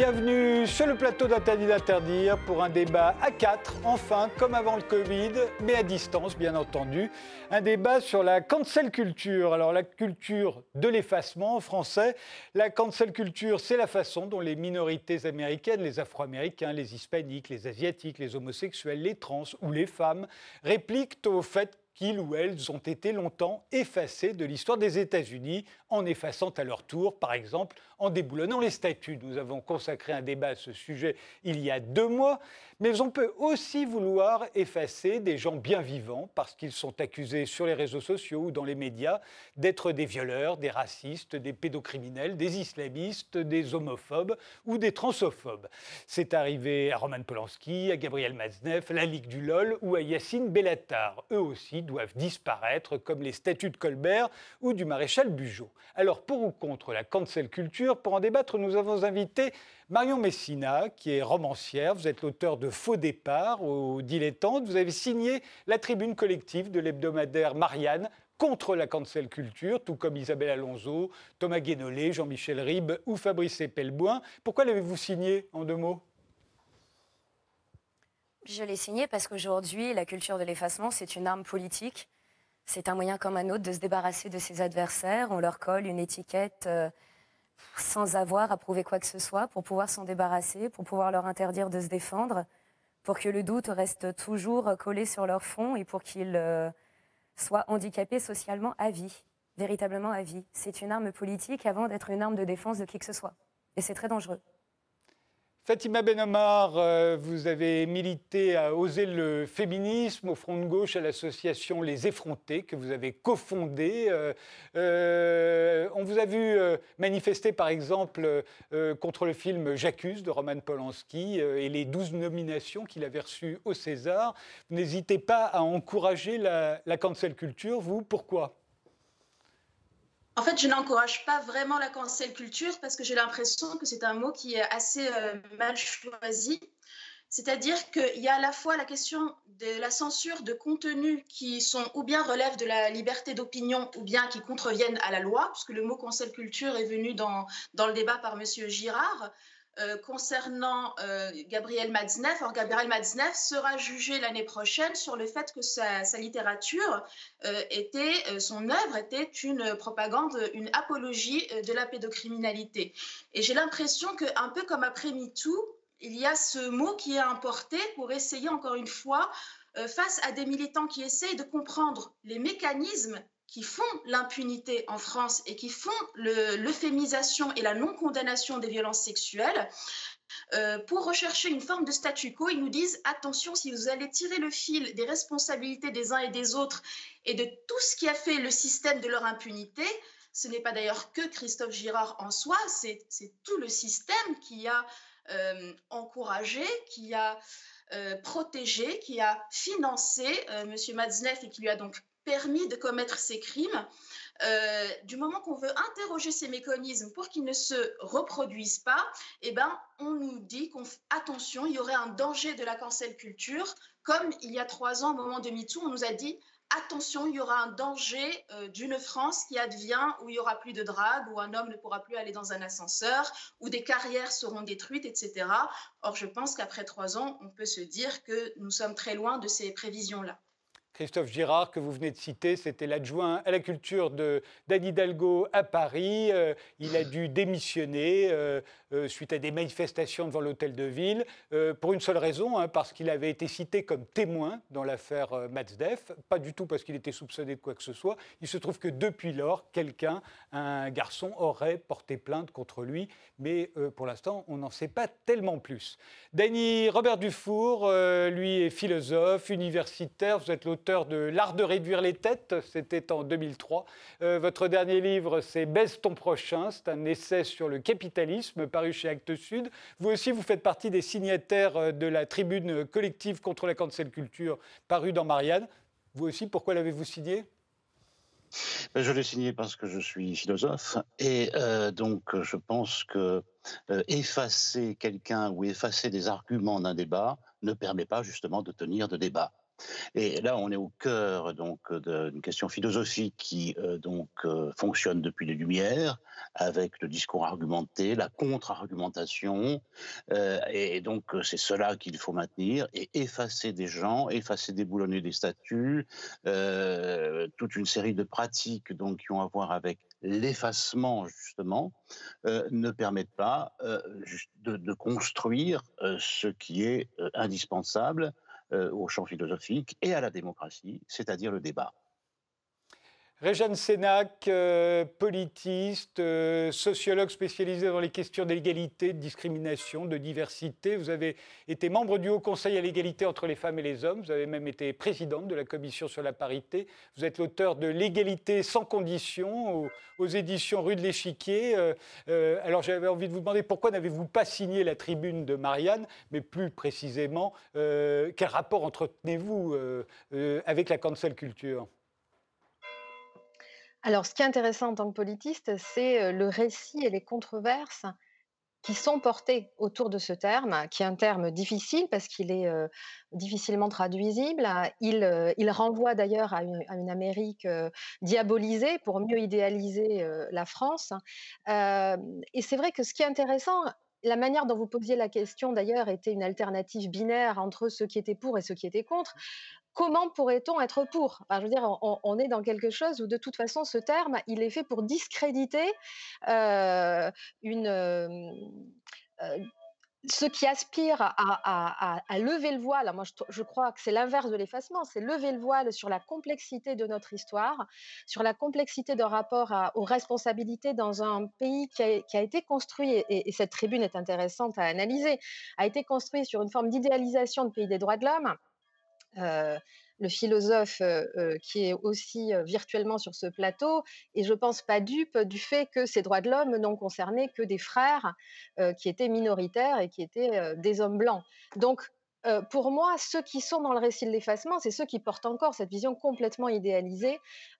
Bienvenue sur le plateau d'Interdit d'interdire pour un débat à quatre, enfin, comme avant le Covid, mais à distance, bien entendu. Un débat sur la cancel culture. Alors, la culture de l'effacement en français. La cancel culture, c'est la façon dont les minorités américaines, les Afro-Américains, les Hispaniques, les Asiatiques, les homosexuels, les trans ou les femmes répliquent au fait qu'ils ou elles ont été longtemps effacés de l'histoire des États-Unis, en effaçant à leur tour, par exemple, en déboulonnant les statuts. Nous avons consacré un débat à ce sujet il y a deux mois, mais on peut aussi vouloir effacer des gens bien vivants parce qu'ils sont accusés sur les réseaux sociaux ou dans les médias d'être des violeurs, des racistes, des pédocriminels, des islamistes, des homophobes ou des transophobes. C'est arrivé à Roman Polanski, à Gabriel Maznev, à la Ligue du LOL ou à Yacine Bellatar. Eux aussi doivent disparaître comme les statuts de Colbert ou du maréchal Bugeaud. Alors pour ou contre la cancel culture, pour en débattre, nous avons invité Marion Messina, qui est romancière. Vous êtes l'auteur de Faux départ au Dilettante. Vous avez signé la tribune collective de l'hebdomadaire Marianne contre la cancel culture, tout comme Isabelle Alonso, Thomas Guénolé, Jean-Michel Ribes ou Fabrice Epelboin. Pourquoi l'avez-vous signé en deux mots? Je l'ai signé parce qu'aujourd'hui, la culture de l'effacement, c'est une arme politique. C'est un moyen comme un autre de se débarrasser de ses adversaires. On leur colle une étiquette. Euh, sans avoir à prouver quoi que ce soit, pour pouvoir s'en débarrasser, pour pouvoir leur interdire de se défendre, pour que le doute reste toujours collé sur leur front et pour qu'ils euh, soient handicapés socialement à vie, véritablement à vie. C'est une arme politique avant d'être une arme de défense de qui que ce soit. Et c'est très dangereux. Fatima Benomar, euh, vous avez milité à Oser le féminisme au Front de gauche à l'association Les Effrontés que vous avez cofondée. Euh, euh, on vous a vu manifester par exemple contre le film J'accuse de Roman Polanski et les douze nominations qu'il avait reçues au César. N'hésitez pas à encourager la, la cancel culture, vous, pourquoi? En fait, je n'encourage pas vraiment la cancel culture parce que j'ai l'impression que c'est un mot qui est assez euh, mal choisi. C'est-à-dire qu'il y a à la fois la question de la censure de contenus qui sont ou bien relèvent de la liberté d'opinion ou bien qui contreviennent à la loi, puisque le mot cancel culture est venu dans, dans le débat par M. Girard. Euh, concernant euh, Gabriel Matzneff. Or, Gabriel Matzneff sera jugé l'année prochaine sur le fait que sa, littérature euh, était, son œuvre était une propagande, une apologie de la pédocriminalité. Et j'ai l'impression qu'un peu comme après MeToo, il y a ce mot qui est importé pour essayer encore une fois, face à des militants qui essayent de comprendre les mécanismes qui font l'impunité en France et qui font l'euphémisation et la non-condamnation des violences sexuelles, euh, pour rechercher une forme de statu quo, ils nous disent attention, si vous allez tirer le fil des responsabilités des uns et des autres et de tout ce qui a fait le système de leur impunité, ce n'est pas d'ailleurs que Christophe Girard en soi, c'est tout le système qui a euh, encouragé, qui a euh, protégé, qui a financé M. Matzneff et qui lui a donc permis de commettre ces crimes, euh, du moment qu'on veut interroger ces mécanismes pour qu'ils ne se reproduisent pas, eh ben, on nous dit qu'attention, il y aurait un danger de la cancel culture, comme il y a trois ans, au moment de MeToo, on nous a dit attention, il y aura un danger euh, d'une France qui advient où il y aura plus de drague, où un homme ne pourra plus aller dans un ascenseur, où des carrières seront détruites, etc. Or, je pense qu'après trois ans, on peut se dire que nous sommes très loin de ces prévisions-là. Christophe Girard, que vous venez de citer, c'était l'adjoint à la culture de d'Anne Hidalgo à Paris. Euh, il a dû démissionner euh, euh, suite à des manifestations devant l'hôtel de ville, pour une seule raison, hein, parce qu'il avait été cité comme témoin dans l'affaire Matzdeff, pas du tout parce qu'il était soupçonné de quoi que ce soit. Il se trouve que depuis lors, quelqu'un, un garçon, aurait porté plainte contre lui, mais pour l'instant, on n'en sait pas tellement plus. Dany Robert Dufour, lui est philosophe, universitaire, vous êtes l'auteur de L'art de réduire les têtes, c'était en 2003. Euh, votre dernier livre, c'est Baisse ton prochain, c'est un essai sur le capitalisme paru chez Actes Sud. Vous aussi, vous faites partie des signataires euh, de la tribune collective contre la cancel culture paru dans Marianne. Vous aussi, pourquoi l'avez-vous signé? Ben, je l'ai signé parce que je suis philosophe et euh, donc je pense que effacer quelqu'un ou effacer des arguments d'un débat ne permet pas justement de tenir de débat. Et là, on est au cœur donc d'une question philosophique qui donc fonctionne depuis les Lumières, avec le discours argumenté, la contre-argumentation, et donc c'est cela qu'il faut maintenir et effacer des gens, effacer, déboulonner des statuts, toute une série de pratiques donc qui ont à voir avec l'effacement justement euh, ne permettent pas euh, de, construire euh, ce qui est indispensable au champ philosophique et à la démocratie, c'est-à-dire le débat. Réjeanne Sénac, euh, politiste, euh, sociologue spécialisé dans les questions d'égalité, de discrimination, de diversité. Vous avez été membre du Haut Conseil à l'égalité entre les femmes et les hommes. Vous avez même été présidente de la Commission sur la parité. Vous êtes l'auteur de L'égalité sans condition aux, éditions Rue de l'Échiquier. Euh, alors j'avais envie de vous demander pourquoi n'avez-vous pas signé la tribune de Marianne, mais plus précisément, quel rapport entretenez-vous avec la cancel culture? Alors, ce qui est intéressant en tant que politiste, c'est le récit et les controverses qui sont portés autour de ce terme, qui est un terme difficile parce qu'il est difficilement traduisible. Il, il renvoie d'ailleurs à, une, Amérique diabolisée pour mieux idéaliser la France. et c'est vrai que ce qui est intéressant, la manière dont vous posiez la question, d'ailleurs, était une alternative binaire entre ceux qui étaient pour et ceux qui étaient contre. Comment pourrait-on être pour? Je veux dire, on, est dans quelque chose où de toute façon, ce terme, il est fait pour discréditer euh, une, euh, ceux qui aspirent à, lever le voile. Moi, je, crois que c'est l'inverse de l'effacement, c'est lever le voile sur la complexité de notre histoire, sur la complexité de rapport aux responsabilités dans un pays qui a, été construit, et, et, cette tribune est intéressante à analyser, a été construit sur une forme d'idéalisation de pays des droits de l'homme euh, le philosophe qui est aussi virtuellement sur ce plateau, et je pense pas dupe du fait que ces droits de l'homme n'ont concerné que des frères qui étaient minoritaires et qui étaient des hommes blancs. Donc, pour moi, ceux qui sont dans le récit de l'effacement, c'est ceux qui portent encore cette vision complètement idéalisée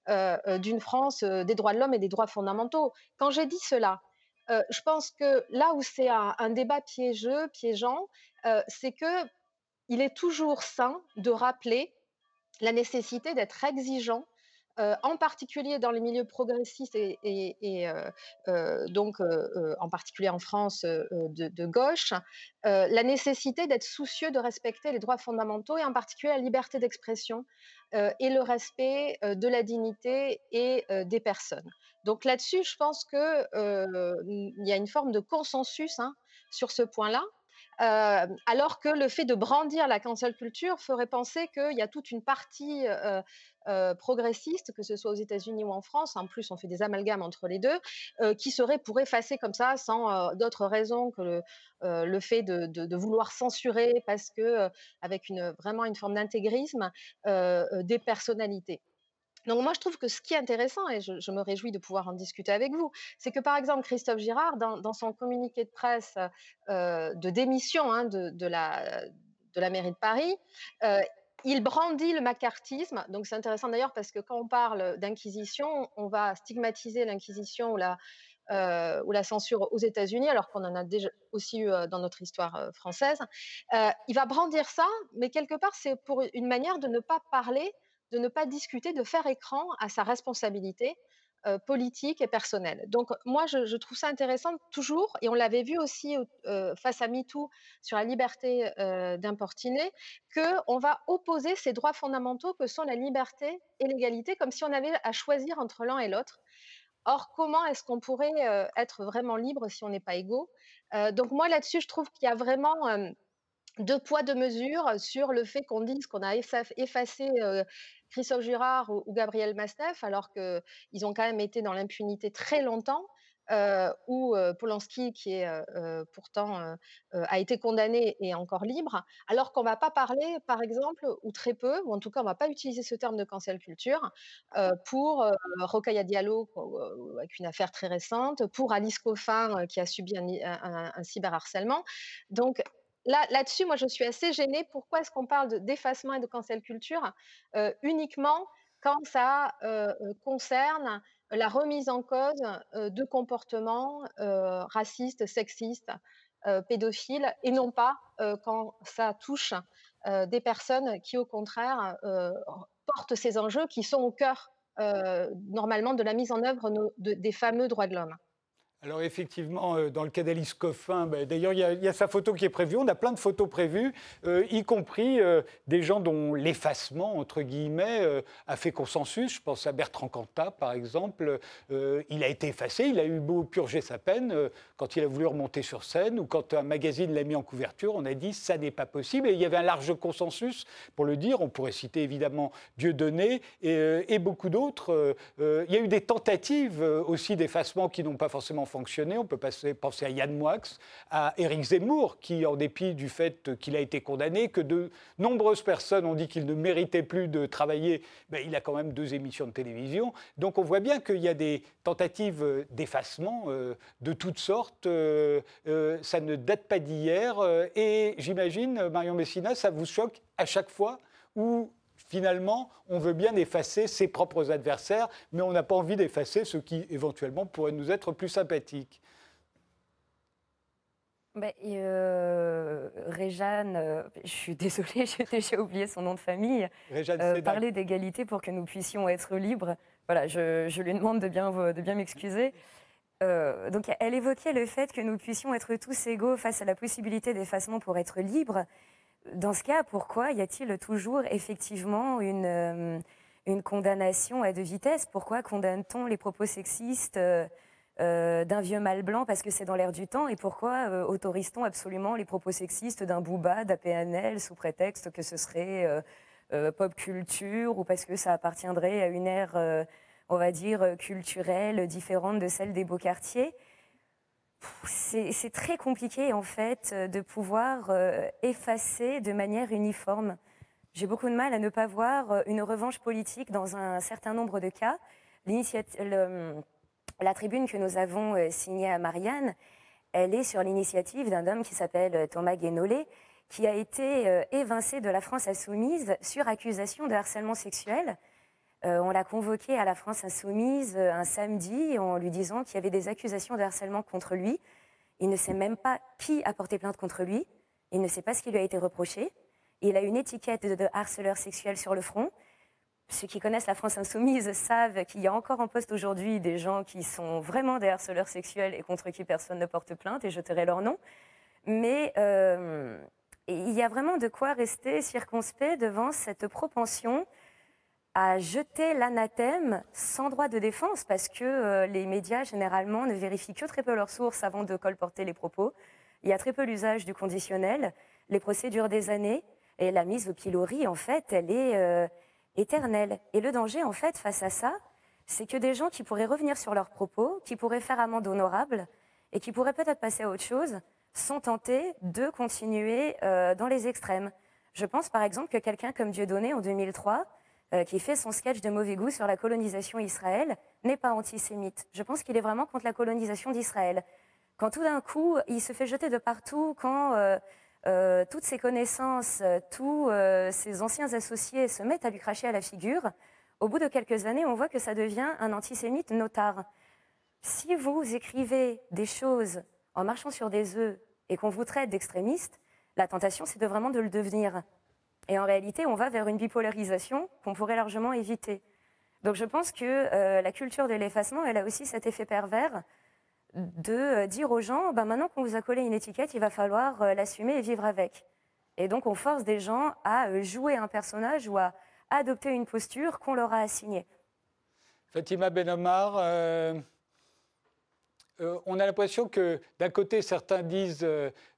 d'une France des droits de l'homme et des droits fondamentaux. Quand j'ai dit cela, je pense que là où c'est un, un, débat piégeux, piégeant, c'est que il est toujours sain de rappeler la nécessité d'être exigeant euh, en particulier dans les milieux progressistes et, euh, euh, donc en particulier en France de, gauche, la nécessité d'être soucieux de respecter les droits fondamentaux et en particulier la liberté d'expression et le respect de la dignité et des personnes. Donc là-dessus, je pense qu'il y a une forme de consensus hein, sur ce point-là. Euh, alors que le fait de brandir la cancel culture ferait penser qu'il y a toute une partie euh, euh, progressiste, que ce soit aux États-Unis ou en France, en plus on fait des amalgames entre les deux, qui serait pour effacer comme ça, sans d'autres raisons que le, fait de, vouloir censurer, parce que avec vraiment une forme d'intégrisme, des personnalités. Donc moi, je trouve que ce qui est intéressant, et je, me réjouis de pouvoir en discuter avec vous, c'est que par exemple, Christophe Girard, dans, son communiqué de presse euh, de démission hein, de, la, de la mairie de Paris, euh, il brandit le macartisme. Donc c'est intéressant d'ailleurs parce que quand on parle d'inquisition, on va stigmatiser l'inquisition ou la, euh, ou la censure aux États-Unis, alors qu'on en a déjà aussi eu dans notre histoire française. il va brandir ça, mais quelque part, c'est pour une manière de ne pas parler de ne pas discuter, de faire écran à sa responsabilité politique et personnelle. Donc moi, je, trouve ça intéressant toujours, et on l'avait vu aussi face à MeToo sur la liberté euh, d'importiner, qu'on va opposer ces droits fondamentaux que sont la liberté et l'égalité, comme si on avait à choisir entre l'un et l'autre. Or, comment est-ce qu'on pourrait être vraiment libre si on n'est pas égaux? Donc moi, là-dessus, je trouve qu'il y a vraiment deux poids, deux mesures sur le fait qu'on dise qu'on a effacé Christophe Girard ou, Gabriel Mastef, alors qu'ils ont quand même été dans l'impunité très longtemps. Euh, ou Polanski, qui est pourtant a été condamné et encore libre, alors qu'on ne va pas parler, par exemple, ou très peu, ou en tout cas on ne va pas utiliser ce terme de cancel culture pour Rokhaya Diallo, avec une affaire très récente, pour Alice Coffin, qui a subi un, un, un cyberharcèlement. Donc là, dessus moi, je suis assez gênée. Pourquoi est-ce qu'on parle d'effacement et de cancel culture euh, uniquement quand ça euh, euh, concerne la remise en cause de comportements racistes, sexistes, pédophiles, et non pas quand ça touche des personnes qui, au contraire, portent ces enjeux qui sont au cœur normalement de la mise en œuvre des fameux droits de l'homme? Alors effectivement, euh, dans le cas d'Alice Coffin, ben, d'ailleurs, il y, a sa photo qui est prévue. On a plein de photos prévues, euh, y compris euh, des gens dont l'effacement, entre guillemets, a fait consensus. Je pense à Bertrand Cantat, par exemple. il a été effacé, il a eu beau purger sa peine quand il a voulu remonter sur scène ou quand un magazine l'a mis en couverture. On a dit ça n'est pas possible. Et il y avait un large consensus pour le dire. On pourrait citer évidemment Dieudonné et, et beaucoup d'autres. il y a eu des tentatives aussi d'effacement qui n'ont pas forcément On peut penser à Yann Moix, à Éric Zemmour, qui, en dépit du fait qu'il a été condamné, que de nombreuses personnes ont dit qu'il ne méritait plus de travailler, ben, il a quand même deux émissions de télévision. Donc on voit bien qu'il y a des tentatives d'effacement euh, de toutes sortes. Euh, euh, ça ne date pas d'hier. et j'imagine, Marion Messina, ça vous choque à chaque fois où finalement, on veut bien effacer ses propres adversaires, mais on n'a pas envie d'effacer ceux qui éventuellement pourraient nous être plus sympathiques. Ben, euh, Réjeanne, euh, je suis désolée, j'ai déjà oublié son nom de famille. Réjeanne euh, parler d'égalité pour que nous puissions être libres. Voilà, je, lui demande de bien, de bien m'excuser. donc, elle évoquait le fait que nous puissions être tous égaux face à la possibilité d'effacement pour être libres. Dans ce cas, pourquoi y a-t-il toujours effectivement une, euh, une condamnation à deux vitesses? Pourquoi condamne-t-on les propos sexistes euh, euh, d'un vieux mâle blanc parce que c'est dans l'air du temps? Et pourquoi autorise-t-on absolument les propos sexistes d'un Booba, d'APNL, sous prétexte que ce serait pop culture ou parce que ça appartiendrait à une ère, on va dire, culturelle différente de celle des beaux quartiers? C'est très compliqué en fait euh, de pouvoir euh, effacer de manière uniforme. J'ai beaucoup de mal à ne pas voir euh, une revanche politique dans un certain nombre de cas. la tribune que nous avons signée à Marianne, elle est sur l'initiative d'un homme qui s'appelle Thomas Guénolé, qui a été évincé de la France insoumise sur accusation de harcèlement sexuel. Euh, on l'a convoqué à la France insoumise euh, un samedi en lui disant qu'il y avait des accusations de harcèlement contre lui. Il ne sait même pas qui a porté plainte contre lui. Il ne sait pas ce qui lui a été reproché. Il a une étiquette de, harceleur sexuel sur le front. Ceux qui connaissent la France insoumise savent qu'il y a encore en poste aujourd'hui des gens qui sont vraiment des harceleurs sexuels et contre qui personne ne porte plainte, et je leur nom. Mais euh, il y a vraiment de quoi rester circonspect devant cette propension à jeter l'anathème sans droit de défense parce que euh, les médias généralement ne vérifient que très peu leurs sources avant de colporter les propos. Il y a très peu l'usage du conditionnel, les procédures des années et la mise au pilori en fait, elle est euh, éternelle. Et le danger en fait face à ça, c'est que des gens qui pourraient revenir sur leurs propos, qui pourraient faire amende honorable et qui pourraient peut-être passer à autre chose, sont tentés de continuer euh, dans les extrêmes. Je pense par exemple que quelqu'un comme Dieudonné en 2003 euh, qui fait son sketch de mauvais goût sur la colonisation d'Israël, n'est pas antisémite. Je pense qu'il est vraiment contre la colonisation d'Israël. Quand tout d'un coup, il se fait jeter de partout, quand euh, euh, toutes ses connaissances, tous ses anciens associés se mettent à lui cracher à la figure, au bout de quelques années, on voit que ça devient un antisémite notard. Si vous écrivez des choses en marchant sur des œufs et qu'on vous traite d'extrémiste, la tentation, c'est de vraiment de le devenir. Et en réalité, on va vers une bipolarisation qu'on pourrait largement éviter. Donc je pense que euh, la culture de l'effacement, elle a aussi cet effet pervers de euh, dire aux gens, ben maintenant qu'on vous a collé une étiquette, il va falloir euh, l'assumer et vivre avec. Et donc on force des gens à jouer un personnage ou à adopter une posture qu'on leur a assignée. Fatima Benomar, on a l'impression que d'un côté, certains disent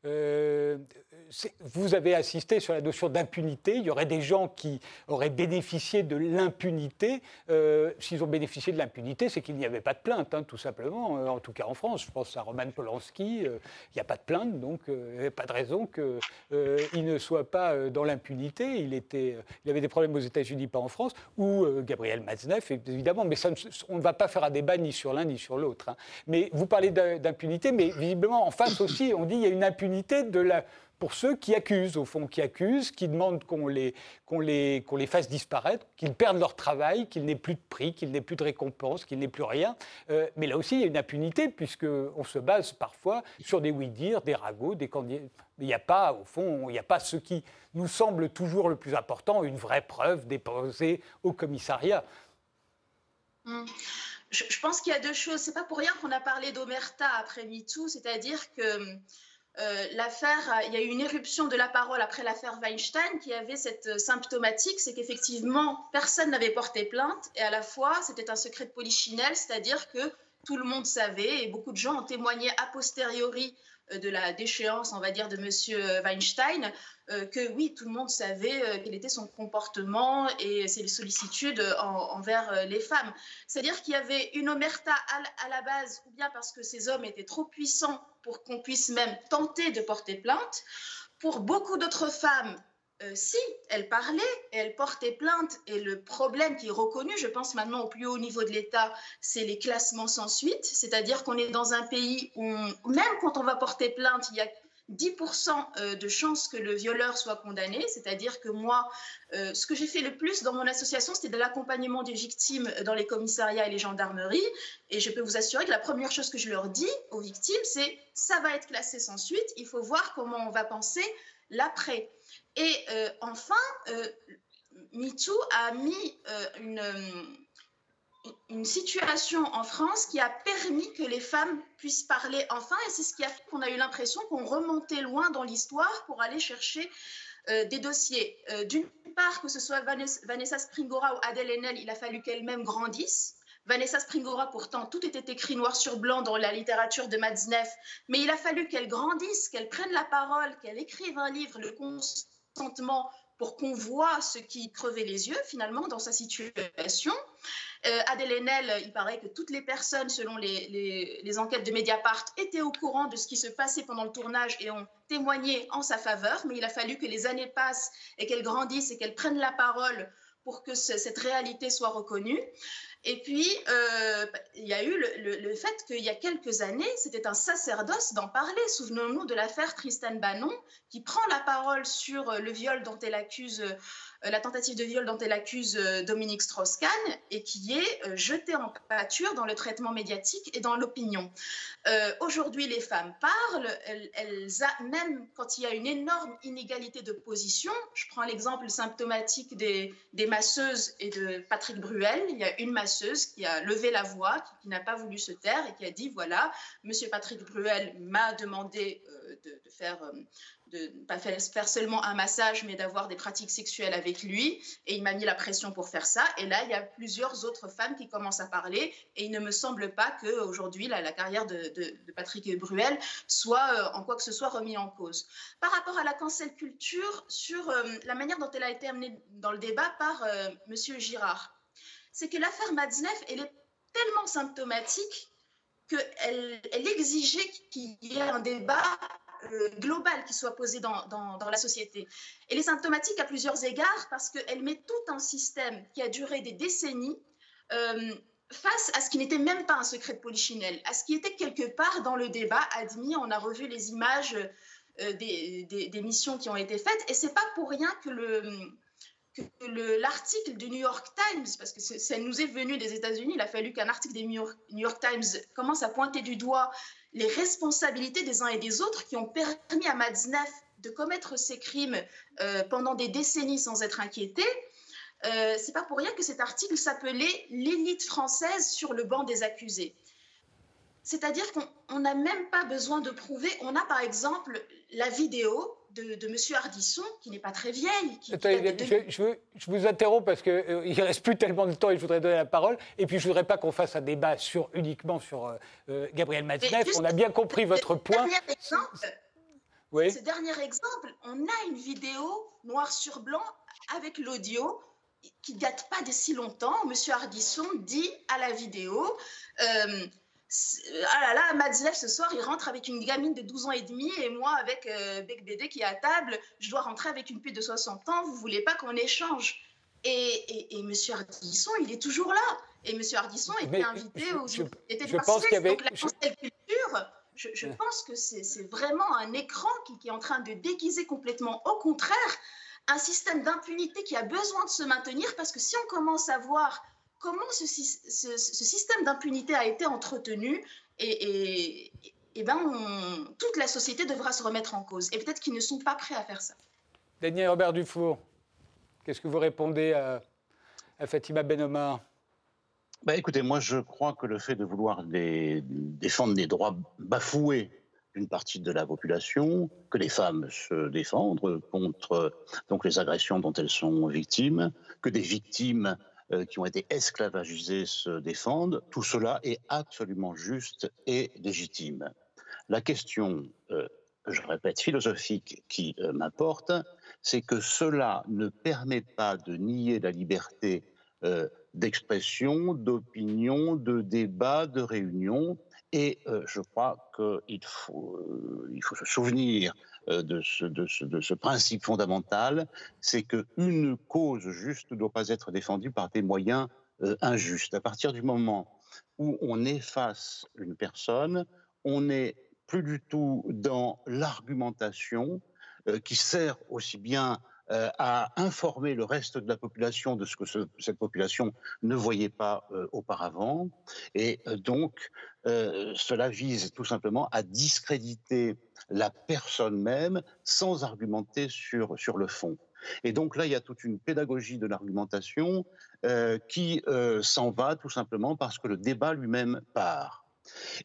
vous avez assisté sur la notion d'impunité. Il y aurait des gens qui auraient bénéficié de l'impunité. Euh, s'ils ont bénéficié de l'impunité, c'est qu'il n'y avait pas de plainte, hein, tout simplement. Euh, en tout cas en France, je pense à Roman Polanski. Euh, il n'y a pas de plainte, donc il n'y avait pas de raison qu'il ne soit pas dans l'impunité. Il, avait des problèmes aux États-Unis, pas en France. Ou Gabriel Matzneff, évidemment. Mais on ne va pas faire un débat ni sur l'un ni sur l'autre. Hein. Mais vous parlez d'impunité, mais visiblement, en face aussi, on dit qu'il y a une impunité de la, pour ceux qui accusent, au fond, qui accusent, qui demandent qu'on les, qu'on les, qu'on les fasse disparaître, qu'ils perdent leur travail, qu'il n'ait plus de prix, qu'il n'ait plus de récompense, qu'il n'ait plus rien. Euh, mais là aussi, il y a une impunité, puisqu'on se base parfois sur des oui-dire, des ragots, des candidats. Il n'y a pas, au fond, il n'y a pas ce qui nous semble toujours le plus important, une vraie preuve déposée au commissariat. Hum. Je, pense qu'il y a deux choses. C'est pas pour rien qu'on a parlé d'Omerta après MeToo, c'est-à-dire que euh, l'affaire, il y a eu une éruption de la parole après l'affaire Weinstein qui avait cette euh, symptomatique, c'est qu'effectivement, personne n'avait porté plainte et à la fois, c'était un secret de polichinelle, c'est-à-dire que tout le monde savait et beaucoup de gens ont témoigné a posteriori euh, de la déchéance, on va dire, de M. Weinstein, que oui, tout le monde savait quel était son comportement et ses sollicitudes envers les femmes. C'est-à-dire qu'il y avait une omerta à la base, ou bien parce que ces hommes étaient trop puissants pour qu'on puisse même tenter de porter plainte. Pour beaucoup d'autres femmes, euh, si, elles parlaient elles portaient plainte. Et le problème qui est reconnu, je pense maintenant au plus haut niveau de l'État, c'est les classements sans suite. C'est-à-dire qu'on est dans un pays où, même quand on va porter plainte, il y a 10% euh, de chances que le violeur soit condamné, c'est-à-dire que moi, euh, ce que j'ai fait le plus dans mon association, c'était de l'accompagnement des victimes dans les commissariats et les gendarmeries. Et je peux vous assurer que la première chose que je leur dis aux victimes, c'est ça va être classé sans suite, il faut voir comment on va penser l'après. Et euh, enfin, MeToo a mis une une situation en France qui a permis que les femmes puissent parler enfin, et c'est ce qui a fait qu'on a eu l'impression qu'on remontait loin dans l'histoire pour aller chercher euh, des dossiers. Euh, d'une part, que ce soit Vanessa Springora ou Adèle Haenel, il a fallu qu'elles-mêmes grandissent. Vanessa Springora, pourtant, tout était écrit noir sur blanc dans la littérature de Matzneff, mais il a fallu qu'elle grandisse, qu'elle prenne la parole, qu'elle écrive un livre, le consentement, pour qu'on voit ce qui crevait les yeux, finalement, dans sa situation. Euh, Adèle Haenel, il paraît que toutes les personnes, selon les, enquêtes de Mediapart, étaient au courant de ce qui se passait pendant le tournage et ont témoigné en sa faveur, mais il a fallu que les années passent et qu'elle grandisse et qu'elle prenne la parole pour que cette réalité soit reconnue. Et puis, euh, il y a eu le, fait qu'il y a quelques années, c'était un sacerdoce d'en parler. Souvenons-nous de l'affaire Tristan Bannon, qui prend la parole sur le viol dont elle accuse euh, la tentative de viol dont elle accuse euh, Dominique Strauss-Kahn et qui est euh, jetée en pâture dans le traitement médiatique et dans l'opinion. Aujourd'hui, les femmes parlent, elles, même quand il y a une énorme inégalité de position, je prends l'exemple symptomatique des, masseuses et de Patrick Bruel, il y a une masseuse qui a levé la voix, qui, n'a pas voulu se taire et qui a dit, voilà, Monsieur Patrick Bruel m'a demandé de, de, faire de ne pas faire seulement un massage, mais d'avoir des pratiques sexuelles avec lui. Et il m'a mis la pression pour faire ça. Et là, il y a plusieurs autres femmes qui commencent à parler. Et il ne me semble pas qu'aujourd'hui, la, la carrière de, Patrick Bruel soit euh, en quoi que ce soit remis en cause. Par rapport à la cancel culture, sur euh, la manière dont elle a été amenée dans le débat par euh, Monsieur Girard, c'est que l'affaire Matzneff, elle est tellement symptomatique qu'elle elle exigeait qu'il y ait un débat euh, globale qui soit posée dans, dans, la société. Elle est symptomatique à plusieurs égards parce qu'elle met tout un système qui a duré des décennies euh, face à ce qui n'était même pas un secret de polichinelle, à ce qui était quelque part dans le débat admis. On a revu les images euh, des, des, missions qui ont été faites et c'est pas pour rien que le que l'article du New York Times, parce que ça nous est venu des États-Unis, il a fallu qu'un article des New York Times commence à pointer du doigt les responsabilités des uns et des autres qui ont permis à Matzneff de commettre ces crimes euh, pendant des décennies sans être inquiété, euh, c'est pas pour rien que cet article s'appelait L'élite française sur le banc des accusés. C'est-à-dire qu'on n'a même pas besoin de prouver. On a par exemple la vidéo de, de M. Hardisson, qui n'est pas très vieille. je, vous interromps parce qu'il euh, ne reste plus tellement de temps et je voudrais donner la parole. Et puis je ne voudrais pas qu'on fasse un débat sur, uniquement sur euh, euh, Gabriel Matzneff. On a bien compris votre point. Exemple, oui. Ce dernier exemple, on a une vidéo noir sur blanc avec l'audio qui date pas de si longtemps. Monsieur Hardisson dit à la vidéo ah là là, Matzneff ce soir, il rentre avec une gamine de 12 ans et demi et moi avec euh, Bec Bédé qui est à table, je dois rentrer avec une pute de 60 ans, vous voulez pas qu'on échange? Et, et, et, Monsieur Ardisson, il est toujours là. Et M. Hardisson était invité aux. Je, était je pense qu'il y avait. Donc, la cancel culture, je, je pense que c'est vraiment un écran qui, qui, est en train de déguiser complètement, au contraire, un système d'impunité qui a besoin de se maintenir parce que si on commence à voir comment ce, ce, ce système d'impunité a été entretenu, et, et, et ben on, toute la société devra se remettre en cause. Et peut-être qu'ils ne sont pas prêts à faire ça. Daniel Robert Dufour, qu'est-ce que vous répondez à, à Fatima Benomar bah, écoutez, moi je crois que le fait de vouloir des, défendre des droits bafoués d'une partie de la population, que les femmes se défendent contre donc les agressions dont elles sont victimes, que des victimes qui ont été esclavagisées se défendent, tout cela est absolument juste et légitime. La question, euh, je répète, philosophique qui euh, m'importe, c'est que cela ne permet pas de nier la liberté euh, d'expression, d'opinion, de débat, de réunion. Et euh, je crois qu'il faut, euh, il faut se souvenir de ce, de, ce, principe fondamental, c'est qu'une cause juste ne doit pas être défendue par des moyens injustes. À partir du moment où on efface une personne, on n'est plus du tout dans l'argumentation qui sert aussi bien euh, à informer le reste de la population de ce que ce, cette population ne voyait pas euh, auparavant. Et euh, donc, cela vise tout simplement à discréditer la personne même sans argumenter sur, sur le fond. Et donc là, il y a toute une pédagogie de l'argumentation qui s'en va tout simplement parce que le débat lui-même part.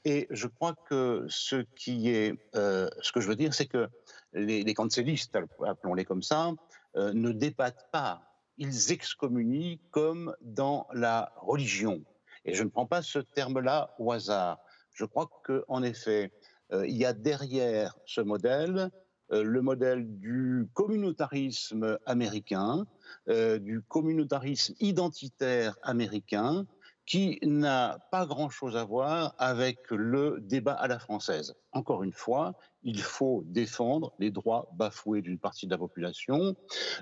Et je crois que ce qui est, ce que je veux dire, c'est que les, les cancellistes, appelons-les comme ça, euh, ne débattent pas, ils excommunient comme dans la religion. Et je ne prends pas ce terme-là au hasard. Je crois qu'en effet, euh, il y a derrière ce modèle euh, le modèle du communautarisme américain, du communautarisme identitaire américain, qui n'a pas grand-chose à voir avec le débat à la française. Encore une fois, il faut défendre les droits bafoués d'une partie de la population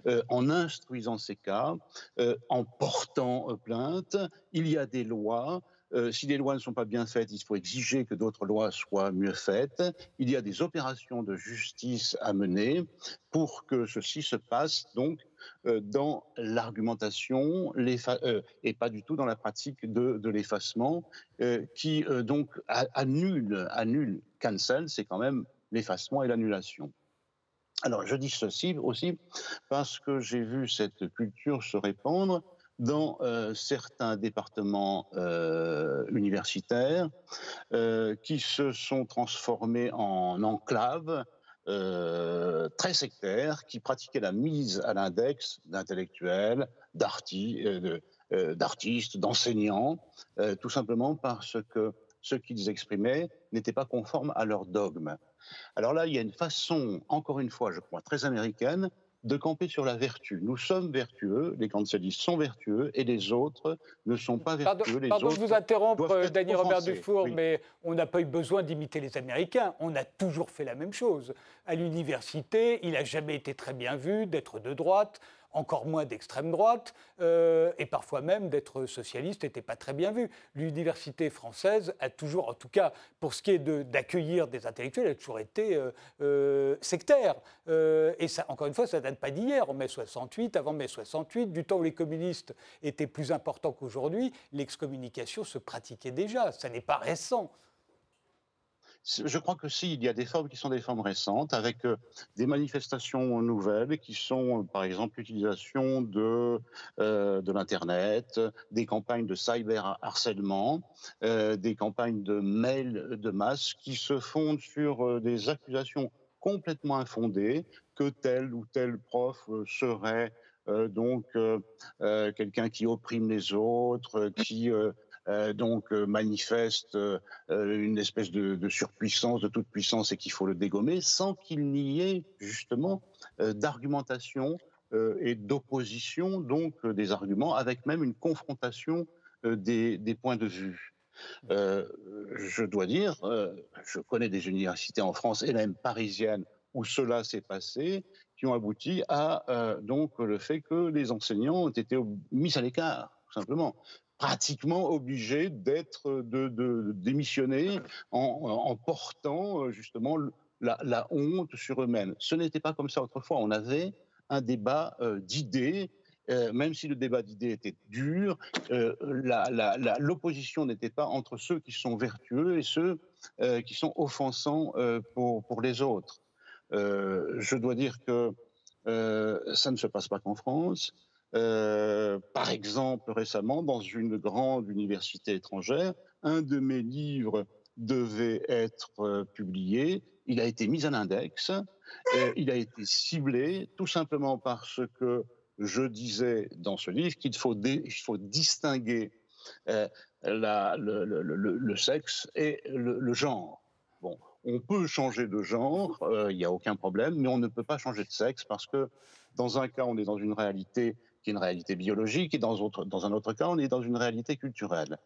euh, en instruisant ces cas, euh, en portant euh, plainte. Il y a des lois. Euh, si les lois ne sont pas bien faites, il faut exiger que d'autres lois soient mieux faites. Il y a des opérations de justice à mener pour que ceci se passe donc dans l'argumentation euh, et pas du tout dans la pratique de, de l'effacement euh, qui donc annule, annule, cancel, c'est quand même l'effacement et l'annulation. Alors je dis ceci aussi parce que j'ai vu cette culture se répandre dans euh, certains départements euh, universitaires euh, qui se sont transformés en enclaves euh, très sectaires qui pratiquaient la mise à l'index d'intellectuels, euh, d'artistes, d'enseignants, tout simplement parce que ce qu'ils exprimaient n'était pas conforme à leur dogme. Alors là, il y a une façon, encore une fois, je crois, très américaine, de camper sur la vertu. Nous sommes vertueux, les cancellistes sont vertueux, et les autres ne sont pas vertueux. Pardon, les pardon autres de vous interrompre, Daniel Robert offensés. Dufour, Oui. mais on n'a pas eu besoin d'imiter les Américains. On a toujours fait la même chose. À l'université, il n'a jamais été très bien vu d'être de droite, encore moins d'extrême droite, euh, et parfois même d'être socialiste n'était pas très bien vu. L'université française a toujours, en tout cas pour ce qui est d'accueillir des intellectuels, a toujours été euh, euh, sectaire. Et ça, encore une fois, ça date pas d'hier, en mai 68, avant mai 68, du temps où les communistes étaient plus importants qu'aujourd'hui, l'excommunication se pratiquait déjà. Ça n'est pas récent. Je crois que si, il y a des formes qui sont des formes récentes, avec euh, des manifestations nouvelles qui sont, euh, par exemple, l'utilisation de, euh, de l'Internet, des campagnes de cyberharcèlement, euh, des campagnes de mails de masse qui se fondent sur des accusations complètement infondées que tel ou tel prof serait donc quelqu'un qui opprime les autres, qui euh, donc euh, manifeste euh, une espèce de, surpuissance, de toute puissance et qu'il faut le dégommer, sans qu'il n'y ait justement d'argumentation et d'opposition, donc des arguments, avec même une confrontation des, points de vue. Je dois dire, je connais des universités en France et même parisiennes où cela s'est passé, qui ont abouti à donc le fait que les enseignants ont été mis à l'écart, tout simplement pratiquement obligé d'être de, démissionner en, portant justement la, honte sur eux-mêmes. Ce n'était pas comme ça autrefois. On avait un débat d'idées euh, même si le débat d'idées était dur, euh, l'opposition n'était pas entre ceux qui sont vertueux et ceux euh, qui sont offensants pour, pour, les autres. je dois dire que ça ne se passe pas qu'en France. Par exemple, récemment, dans une grande université étrangère, un de mes livres devait être publié. Il a été mis à l'index. il a été ciblé tout simplement parce que je disais dans ce livre qu'il faut, faut distinguer euh, le, sexe et le, genre. Bon, on peut changer de genre, euh, il n'y a aucun problème, mais on ne peut pas changer de sexe parce que dans un cas, on est dans une réalité qui est une réalité biologique et dans, dans un autre cas, on est dans une réalité culturelle.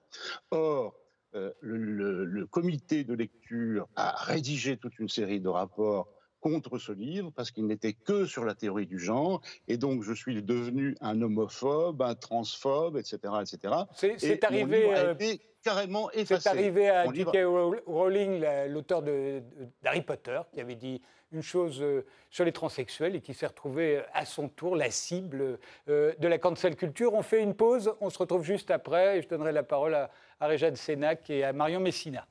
Or, euh, le, comité de lecture a rédigé toute une série de rapports contre ce livre parce qu'il n'était que sur la théorie du genre et donc je suis devenu un homophobe, un transphobe, etc., etc. C'est arrivé. Euh, carrément effacé. C'est arrivé à J.K. Rowling, l'auteur d'Harry Potter, qui avait dit une chose euh, sur les transsexuels et qui s'est retrouvé à son tour la cible euh, de la cancel culture. On fait une pause, on se retrouve juste après et je donnerai la parole à, à Réjeanne Sénac et à Marion Messina.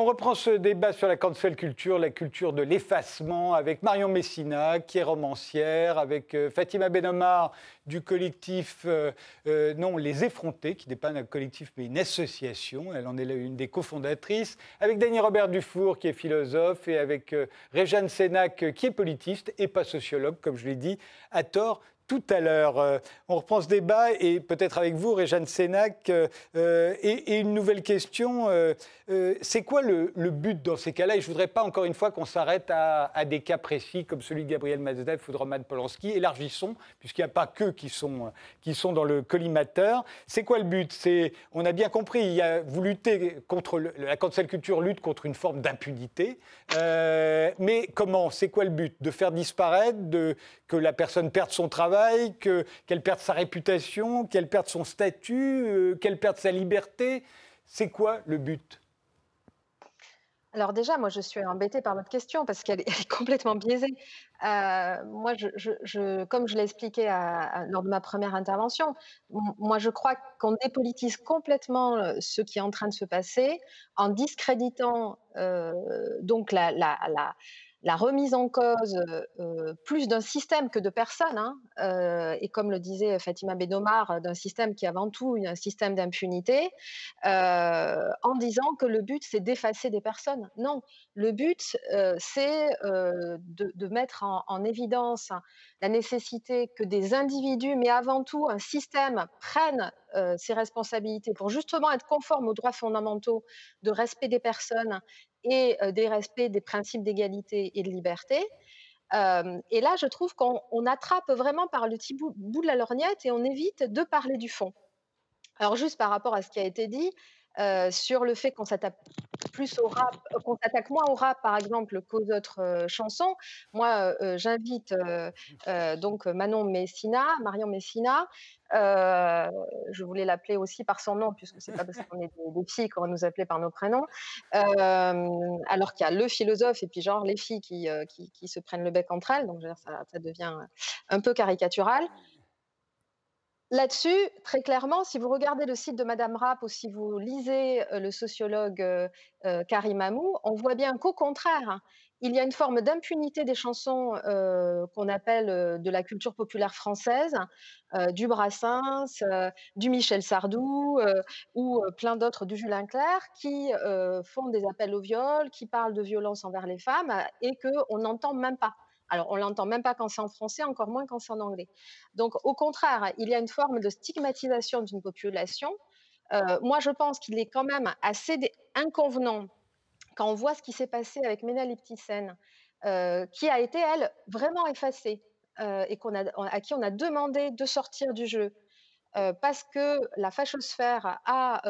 On reprend ce débat sur la cancel culture, la culture de l'effacement, avec Marion Messina, qui est romancière, avec euh, Fatima Benomar du collectif, euh, euh, non, Les Effrontés, qui n'est pas un collectif mais une association, elle en est une des cofondatrices, avec Dany Robert Dufour, qui est philosophe, et avec Réjeanne Sénac, qui est politiste et pas sociologue, comme je l'ai dit, à tort tout à l'heure. Euh, on reprend ce débat et peut-être avec vous, Réjeanne Sénac, euh, euh, et, une nouvelle question. c'est quoi le, but dans ces cas-là? Et je ne voudrais pas encore une fois qu'on s'arrête à, des cas précis comme celui de Gabriel Mazdev ou de Roman Polanski. Élargissons, puisqu'il n'y a pas que qui sont, qui sont dans le collimateur. C'est quoi le but? On a bien compris, il y a, vous luttez contre la cancel culture lutte contre une forme d'impunité. mais comment? C'est quoi le but? De faire disparaître, de, que la personne perde son travail qu'elle perde sa réputation, qu'elle perde son statut, euh, qu'elle perde sa liberté. C'est quoi le but? Alors déjà, moi, je suis embêtée par votre question parce qu'elle est, complètement biaisée. Euh, moi, comme je l'ai expliqué lors de ma première intervention, moi, je crois qu'on dépolitise complètement euh, ce qui est en train de se passer en discréditant donc la remise en cause plus d'un système que de personnes, hein, et comme le disait Fatima Bedomar, d'un système qui est avant tout un système d'impunité, en disant que le but c'est d'effacer des personnes. Non, le but c'est de, mettre en, évidence la nécessité que des individus, mais avant tout un système, prennent ses responsabilités pour justement être conforme aux droits fondamentaux de respect des personnes et des respects des principes d'égalité et de liberté. et là, je trouve qu'on attrape vraiment par le petit bout, de la lorgnette et on évite de parler du fond. Alors juste par rapport à ce qui a été dit, sur le fait qu'on s'attaque plus au rap, qu'on s'attaque moins au rap par exemple qu'aux autres chansons. Moi, j'invite donc Manon Messina, Marion Messina. je voulais l'appeler aussi par son nom puisque c'est pas parce qu'on est des, filles qu'on va nous appeler par nos prénoms. alors qu'il y a le philosophe et puis genre les filles qui, qui, se prennent le bec entre elles, donc ça devient un peu caricatural. Là-dessus, très clairement, si vous regardez le site de Madame Rapp ou si vous lisez le sociologue Karim Amou, on voit bien qu'au contraire, il y a une forme d'impunité des chansons qu'on appelle de la culture populaire française, du Brassens, du Michel Sardou ou plein d'autres du Julien Clerc, qui font des appels au viol, qui parlent de violence envers les femmes et qu'on n'entend même pas. Alors, on l'entend même pas quand c'est en français, encore moins quand c'est en anglais. Donc, au contraire, il y a une forme de stigmatisation d'une population. Euh, moi, je pense qu'il est quand même assez inconvenant quand on voit ce qui s'est passé avec Mena euh, qui a été, elle, vraiment effacée euh, et à qui on a demandé de sortir du jeu. Parce que la fachosphère a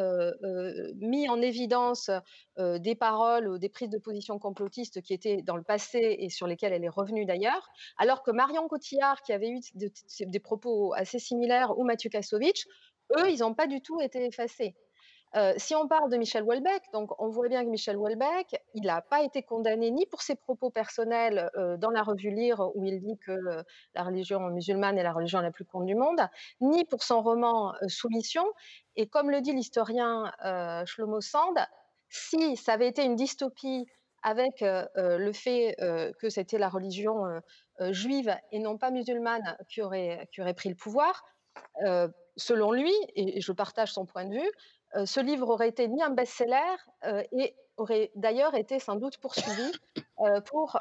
mis en évidence des paroles ou des prises de position complotistes qui étaient dans le passé et sur lesquelles elle est revenue d'ailleurs, alors que Marion Cotillard, qui avait eu des propos assez similaires, ou Mathieu Kassovitch, eux, ils n'ont pas du tout été effacés si on parle de Michel Houellebecq, donc on voit bien que Michel Houellebecq, il n'a pas été condamné ni pour ses propos personnels dans la revue Lire où il dit que la religion musulmane est la religion la plus contre du monde, ni pour son roman Soumission. Et comme le dit l'historien Shlomo Sand, si ça avait été une dystopie avec le fait que c'était la religion juive et non pas musulmane qui aurait pris le pouvoir, selon lui, et je partage son point de vue, ce livre aurait été ni un best-seller et aurait d'ailleurs été sans doute poursuivi pour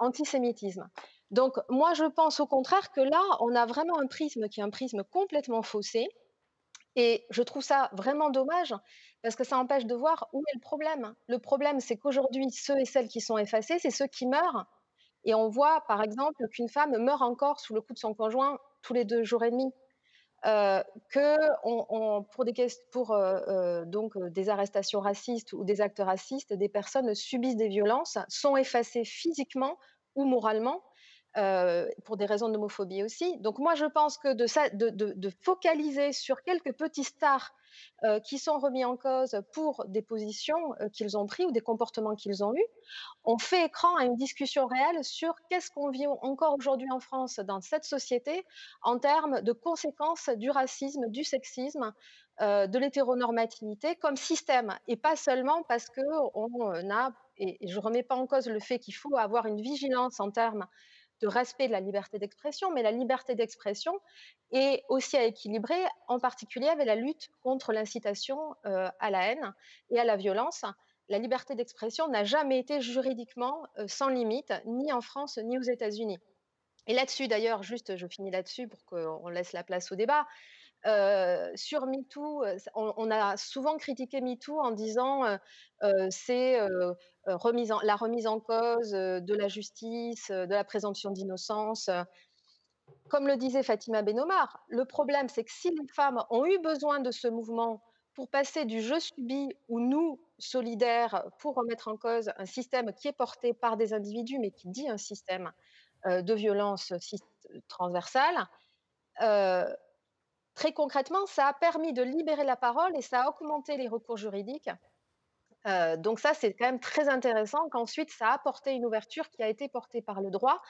antisémitisme. Donc moi, je pense au contraire que là, on a vraiment un prisme qui est un prisme complètement faussé. Et je trouve ça vraiment dommage parce que ça empêche de voir où est le problème. Le problème, c'est qu'aujourd'hui, ceux et celles qui sont effacés, c'est ceux qui meurent. Et on voit, par exemple, qu'une femme meurt encore sous le coup de son conjoint tous les deux jours et demi. Que pour, des arrestations racistes ou des actes racistes, des personnes subissent des violences, sont effacées physiquement ou moralement, pour des raisons d'homophobie aussi. Donc moi, je pense que de, focaliser sur quelques petits stars euh, qui sont remis en cause pour des positions euh, qu'ils ont prises ou des comportements qu'ils ont eus. On fait écran à une discussion réelle sur qu'est-ce qu'on vit encore aujourd'hui en France dans cette société en termes de conséquences du racisme, du sexisme, euh, de l'hétéronormativité comme système et pas seulement parce qu'on a, et je ne remets pas en cause le fait qu'il faut avoir une vigilance en termes de respect de la liberté d'expression, mais la liberté d'expression est aussi à équilibrer, en particulier avec la lutte contre l'incitation euh, à la haine et à la violence. La liberté d'expression n'a jamais été juridiquement euh, sans limite, ni en France, ni aux États-Unis. Et là-dessus, d'ailleurs, juste, je finis là-dessus pour qu'on laisse la place au débat. Euh, sur MeToo, on, a souvent critiqué MeToo en disant c'est la remise en cause de la justice, de la présomption d'innocence. Comme le disait Fatima Benomar, le problème c'est que si les femmes ont eu besoin de ce mouvement pour passer du je subis ou nous solidaires pour remettre en cause un système qui est porté par des individus mais qui dit un système de violence transversale, Très concrètement, ça a permis de libérer la parole et ça a augmenté les recours juridiques donc ça, c'est quand même très intéressant qu'ensuite, ça a apporté une ouverture qui a été portée par le droit.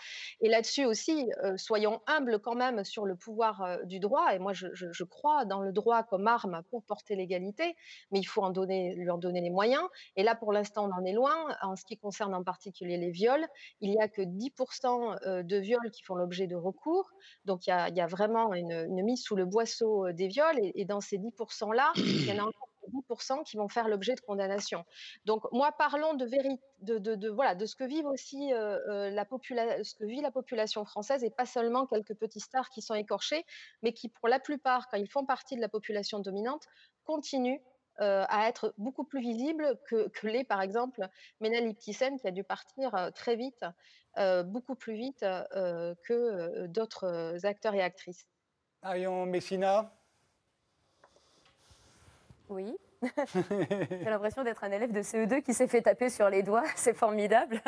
Et là-dessus aussi, soyons humbles quand même sur le pouvoir du droit. Et moi, je, crois dans le droit comme arme pour porter l'égalité, mais il faut lui en donner les moyens. Et là, pour l'instant, on en est loin. En ce qui concerne en particulier les viols, il n'y a que 10% de viols qui font l'objet de recours. Donc il y a, vraiment une, mise sous le boisseau des viols. Et, et dans ces 10%-là, il y en a encore 10% qui vont faire l'objet de condamnation. Donc moi, parlons de, ce que vivent aussi euh, euh, la vit la population française et pas seulement quelques petits stars qui sont écorchés, mais qui pour la plupart, quand ils font partie de la population dominante, continuent euh, à être beaucoup plus visibles que, que les, par exemple, Ménal qui a dû partir très vite, beaucoup plus vite que d'autres acteurs et actrices. Arion Messina oui. J'ai l'impression d'être un élève de CE2 qui s'est fait taper sur les doigts. C'est formidable.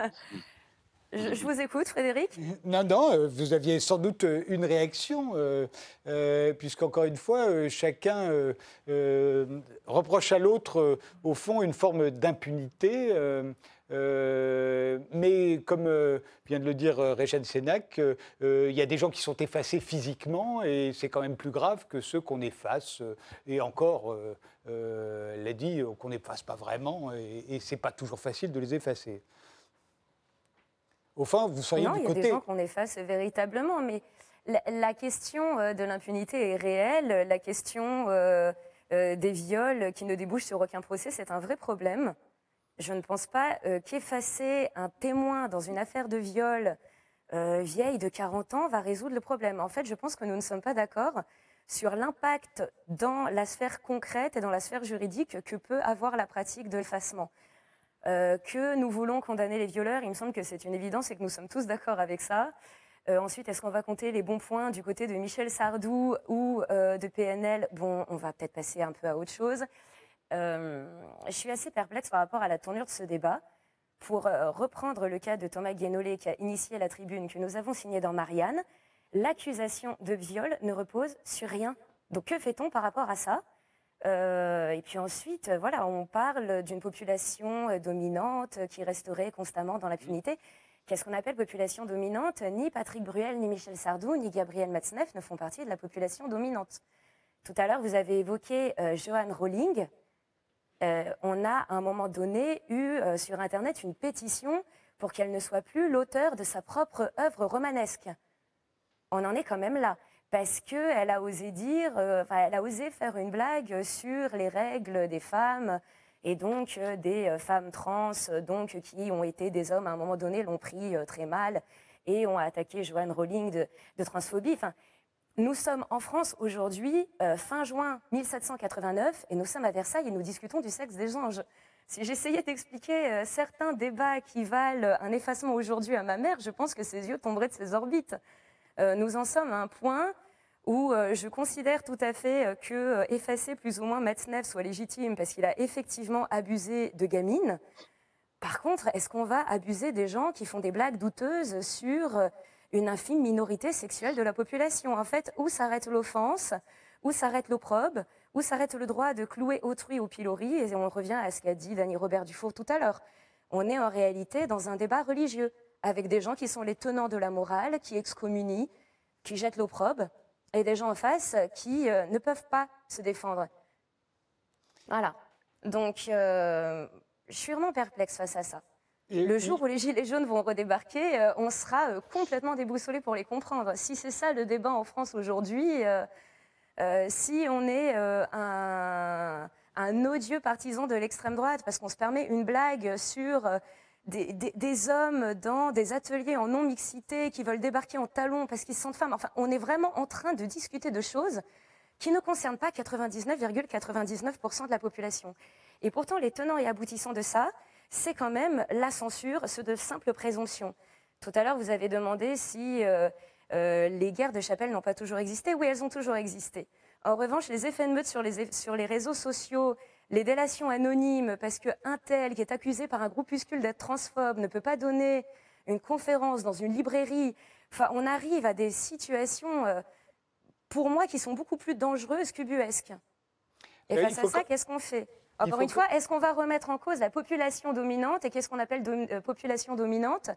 Je, vous écoute, Frédéric. Non, non, euh, vous aviez sans doute euh, une réaction, euh, puisqu'encore une fois, chacun reproche à l'autre, au fond, une forme d'impunité. Euh, mais comme euh, vient de le dire euh, Régène Sénac, il y a des gens qui sont effacés physiquement et c'est quand même plus grave que ceux qu'on efface. et encore, l'a dit, qu'on n'efface pas vraiment et, et c'est pas toujours facile de les effacer. Au fond, vous seriez non, du côté. Il y a des gens qu'on efface véritablement, mais la, question de l'impunité est réelle. La question des viols qui ne débouchent sur aucun procès, c'est un vrai problème je ne pense pas euh, qu'effacer un témoin dans une affaire de viol euh, vieille de 40 ans va résoudre le problème. En fait, je pense que nous ne sommes pas d'accord sur l'impact dans la sphère concrète et dans la sphère juridique que peut avoir la pratique de l'effacement. Euh, que nous voulons condamner les violeurs, il me semble que c'est une évidence et que nous sommes tous d'accord avec ça. ensuite, est-ce qu'on va compter les bons points du côté de Michel Sardou ou de PNL Bon, on va peut-être passer un peu à autre chose. Je suis assez perplexe par rapport à la tournure de ce débat. Pour reprendre le cas de Thomas Guénolé qui a initié la tribune que nous avons signée dans Marianne, l'accusation de viol ne repose sur rien. Donc que fait-on par rapport à ça? Euh, et puis ensuite, voilà, on parle d'une population euh, dominante qui resterait constamment dans l'impunité. Qu'est-ce qu'on appelle population dominante? Ni Patrick Bruel, ni Michel Sardou, ni Gabriel Matzneff ne font partie de la population dominante. Tout à l'heure, vous avez évoqué euh, Johan Rowling. On a à un moment donné eu sur Internet une pétition pour qu'elle ne soit plus l'auteur de sa propre œuvre romanesque. On en est quand même là parce qu'elle a osé dire, euh, elle a osé faire une blague sur les règles des femmes et donc euh, des euh, femmes trans, donc qui ont été des hommes à un moment donné l'ont pris très mal et ont attaqué Joanne Rowling de, transphobie. Nous sommes en France aujourd'hui, fin juin 1789, et nous sommes à Versailles et nous discutons du sexe des anges. Si j'essayais d'expliquer certains débats qui valent un effacement aujourd'hui à ma mère, je pense que ses yeux tomberaient de ses orbites. nous en sommes à un point où euh, je considère tout à fait euh, que euh, effacer plus ou moins Matzneff soit légitime parce qu'il a effectivement abusé de gamines. Par contre, est-ce qu'on va abuser des gens qui font des blagues douteuses sur une infime minorité sexuelle de la population En fait, où s'arrête l'offense Où s'arrête l'opprobe Où s'arrête le droit de clouer autrui au pilori Et on revient à ce qu'a dit Dany Robert Dufour tout à l'heure. On est en réalité dans un débat religieux avec des gens qui sont les tenants de la morale, qui excommunient, qui jettent l'opprobe et des gens en face qui euh, ne peuvent pas se défendre. Voilà. Donc, euh, je suis vraiment perplexe face à ça. Le jour où les Gilets jaunes vont redébarquer, euh, on sera complètement déboussolé pour les comprendre. Si c'est ça le débat en France aujourd'hui, si on est un, un, odieux partisan de l'extrême droite parce qu'on se permet une blague sur des, hommes dans des ateliers en non-mixité qui veulent débarquer en talons parce qu'ils sont femmes. Enfin, on est vraiment en train de discuter de choses qui ne concernent pas 99,99% de la population. Et pourtant, les tenants et aboutissants de ça, c'est quand même la censure, ce de simple présomption. Tout à l'heure, vous avez demandé si euh, euh, les guerres de chapelle n'ont pas toujours existé. Oui, elles ont toujours existé. En revanche, les effets de meute sur les, sur les réseaux sociaux les délations anonymes, parce qu'un tel qui est accusé par un groupuscule d'être transphobe ne peut pas donner une conférence dans une librairie. Enfin, on arrive à des situations, euh, pour moi, qui sont beaucoup plus dangereuses qu'ubuesques. Et face à ça, qu'est-ce qu'on fait? Encore une fois, est-ce qu'on va remettre en cause la population dominante et qu'est-ce qu'on appelle euh, population dominante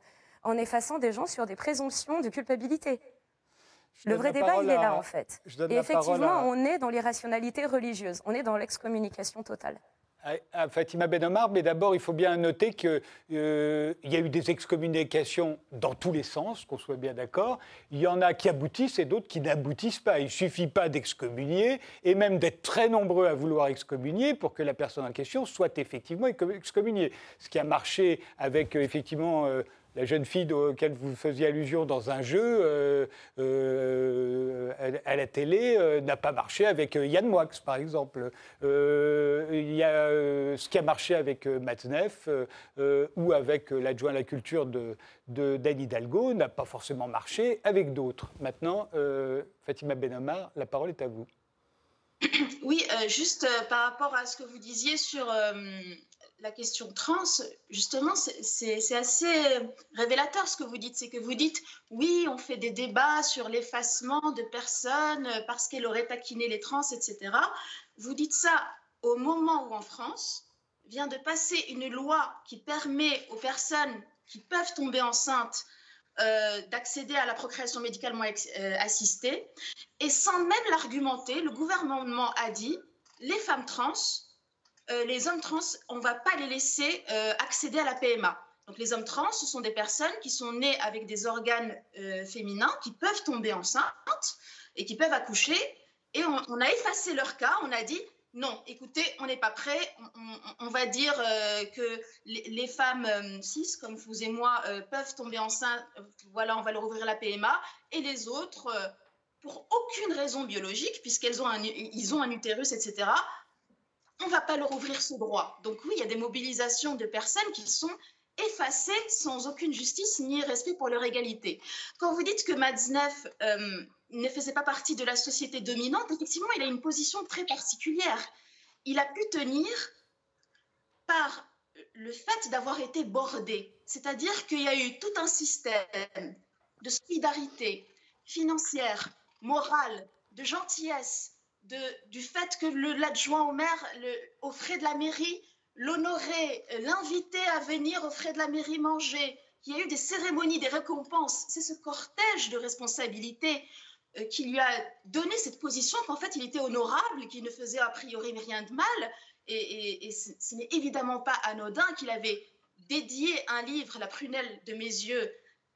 en effaçant des gens sur des présomptions de culpabilité? Le vrai débat, il est là, en fait. Et effectivement, on est dans l'irrationalité religieuse, on est dans l'excommunication totale. À Fatima Benomar, mais d'abord, il faut bien noter qu'il euh, y a eu des excommunications dans tous les sens, qu'on soit bien d'accord. Il y en a qui aboutissent et d'autres qui n'aboutissent pas. Il ne suffit pas d'excommunier et même d'être très nombreux à vouloir excommunier pour que la personne en question soit effectivement excommuniée. Ce qui a marché avec euh, effectivement euh, la jeune fille auquel vous faisiez allusion dans un jeu euh, euh, à, la télé euh, n'a pas marché avec Yann Moix, par exemple. Il y a ce qui a marché avec Matzneff ou avec l'adjoint à la culture de, de Dan Hidalgo n'a pas forcément marché avec d'autres. Maintenant, Fatima Benamar, la parole est à vous. Oui, juste par rapport à ce que vous disiez sur la question trans, justement, c'est assez révélateur ce que vous dites. C'est que vous dites, oui, on fait des débats sur l'effacement de personnes parce qu'elle aurait taquiné les trans, etc. Vous dites ça au moment où en France vient de passer une loi qui permet aux personnes qui peuvent tomber enceintes euh, d'accéder à la procréation médicalement euh, assistée. Et sans même l'argumenter, le gouvernement a dit, les femmes trans euh, les hommes trans, on ne va pas les laisser euh, accéder à la PMA. Donc les hommes trans, ce sont des personnes qui sont nées avec des organes euh, féminins, qui peuvent tomber enceintes et qui peuvent accoucher. Et on, a effacé leur cas, on a dit, non, écoutez, on n'est pas prêt. On, va dire que les, femmes cis, comme vous et moi, peuvent tomber enceintes. Voilà, on va leur ouvrir la PMA. Et les autres, pour aucune raison biologique, puisqu'ils ont, un utérus, etc., on ne va pas leur ouvrir ce droit. Donc oui, il y a des mobilisations de personnes qui sont effacé sans aucune justice ni respect pour leur égalité. Quand vous dites que Matzneff euh, ne faisait pas partie de la société dominante, effectivement, il a une position très particulière. Il a pu tenir par le fait d'avoir été bordé, c'est-à-dire qu'il y a eu tout un système de solidarité financière, morale, de gentillesse, du fait que l'adjoint au maire, le, frais de la mairie, l'honorer, l'inviter à venir aux frais de la mairie manger, qu'il y a eu des cérémonies, des récompenses. C'est ce cortège de responsabilités euh, qui lui a donné cette position qu'en fait il était honorable, qu'il ne faisait a priori rien de mal. Et, ce n'est évidemment pas anodin qu'il avait dédié un livre, La prunelle de mes yeux,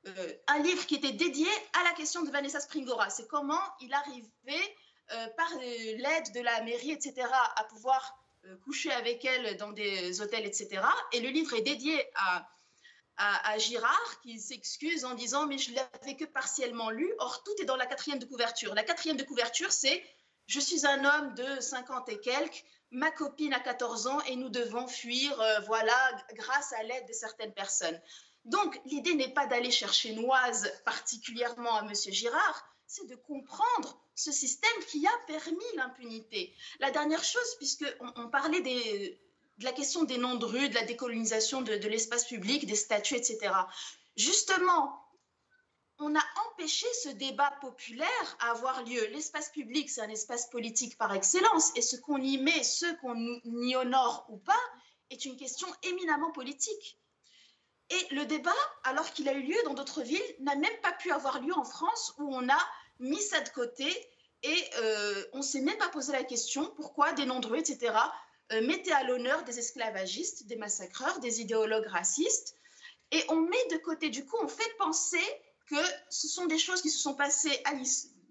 euh, un livre qui était dédié à la question de Vanessa Springora. C'est comment il arrivait, euh, par l'aide de la mairie, etc., à pouvoir euh, coucher avec elle dans des hôtels, etc. Et le livre est dédié à, à, Girard, qui s'excuse en disant Mais je l'avais que partiellement lu. Or, tout est dans la quatrième de couverture. La quatrième de couverture, c'est Je suis un homme de 50 et quelques, ma copine a 14 ans et nous devons fuir, euh, voilà, grâce à l'aide de certaines personnes. Donc, l'idée n'est pas d'aller chercher Noise particulièrement à M. Girard, c'est de comprendre ce système qui a permis l'impunité. La dernière chose, puisqu'on on parlait de la question des noms de rue, de la décolonisation de, l'espace public, des statuts, etc. Justement, on a empêché ce débat populaire à avoir lieu. L'espace public, c'est un espace politique par excellence, et ce qu'on y met, ce qu'on y honore ou pas, est une question éminemment politique. Et le débat, alors qu'il a eu lieu dans d'autres villes, n'a même pas pu avoir lieu en France, où on a mis ça de côté et euh, on ne s'est même pas posé la question pourquoi des non-druides, etc., euh, mettaient à l'honneur des esclavagistes, des massacreurs, des idéologues racistes. Et on met de côté, du coup, on fait penser que ce sont des choses qui se sont passées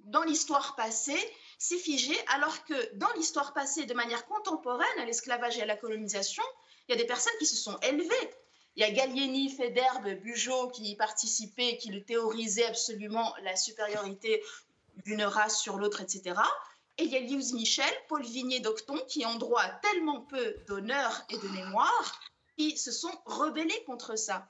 dans l'histoire passée, c'est alors que dans l'histoire passée, de manière contemporaine, à l'esclavage et à la colonisation, il y a des personnes qui se sont élevées. Il y a Gallieni, Federbe, Bugeaud qui y participaient, qui le théorisaient absolument la supériorité d'une race sur l'autre, etc. Et il y a Lewis Michel, Paul Vigné d'Octon, qui ont droit à tellement peu d'honneur et de mémoire, qui se sont rebellés contre ça.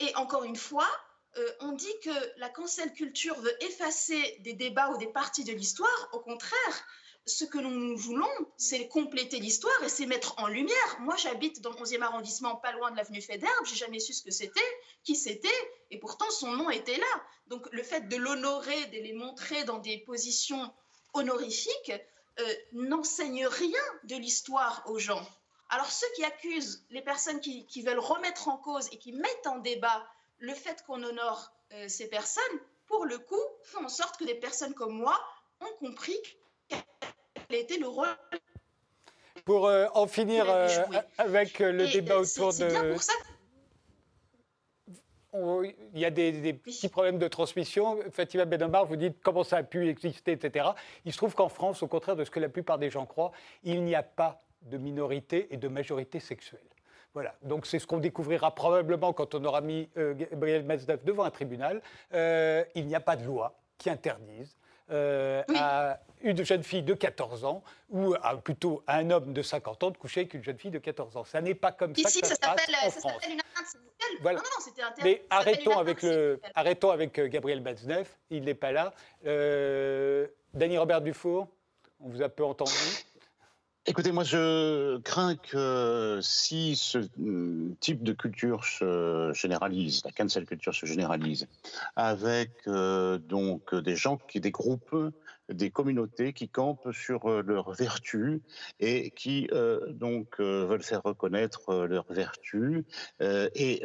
Et encore une fois, euh, on dit que la cancel culture veut effacer des débats ou des parties de l'histoire. Au contraire, ce que nous voulons, c'est compléter l'histoire et c'est mettre en lumière. Moi, j'habite dans le 11e arrondissement, pas loin de l'avenue Fédère. J'ai jamais su ce que c'était, qui c'était, et pourtant son nom était là. Donc, le fait de l'honorer, de les montrer dans des positions honorifiques, euh, n'enseigne rien de l'histoire aux gens. Alors, ceux qui accusent les personnes qui, veulent remettre en cause et qui mettent en débat le fait qu'on honore euh, ces personnes, pour le coup, font en sorte que des personnes comme moi ont compris été le rôle. Pour euh, en finir euh, avec euh, le débat autour de. Bien pour ça il y a des, petits problèmes de transmission. Fatima Benomar, vous dites comment ça a pu exister, etc. Il se trouve qu'en France, au contraire de ce que la plupart des gens croient, il n'y a pas de minorité et de majorité sexuelle. Voilà, donc c'est ce qu'on découvrira probablement quand on aura mis Gabriel Mazdaf devant un tribunal. il n'y a pas de loi qui interdise euh, à une jeune fille de 14 ans ou plutôt à un homme de 50 ans de coucher avec une jeune fille de 14 ans. Ça n'est pas comme ça que ça, ça s'appelle une voilà. Non, non, c'était Mais arrêtons avec, le, arrêtons avec Gabriel Batzneff, il n'est pas là. Euh, Dany Robert Dufour, on vous a peu entendu. Écoutez, moi je crains que si ce mm, type de culture se généralise, la cancel culture se généralise, avec euh, donc des gens, qui, des groupes, des communautés qui campent sur euh, leurs vertus et qui euh, donc veulent faire reconnaître leurs vertus et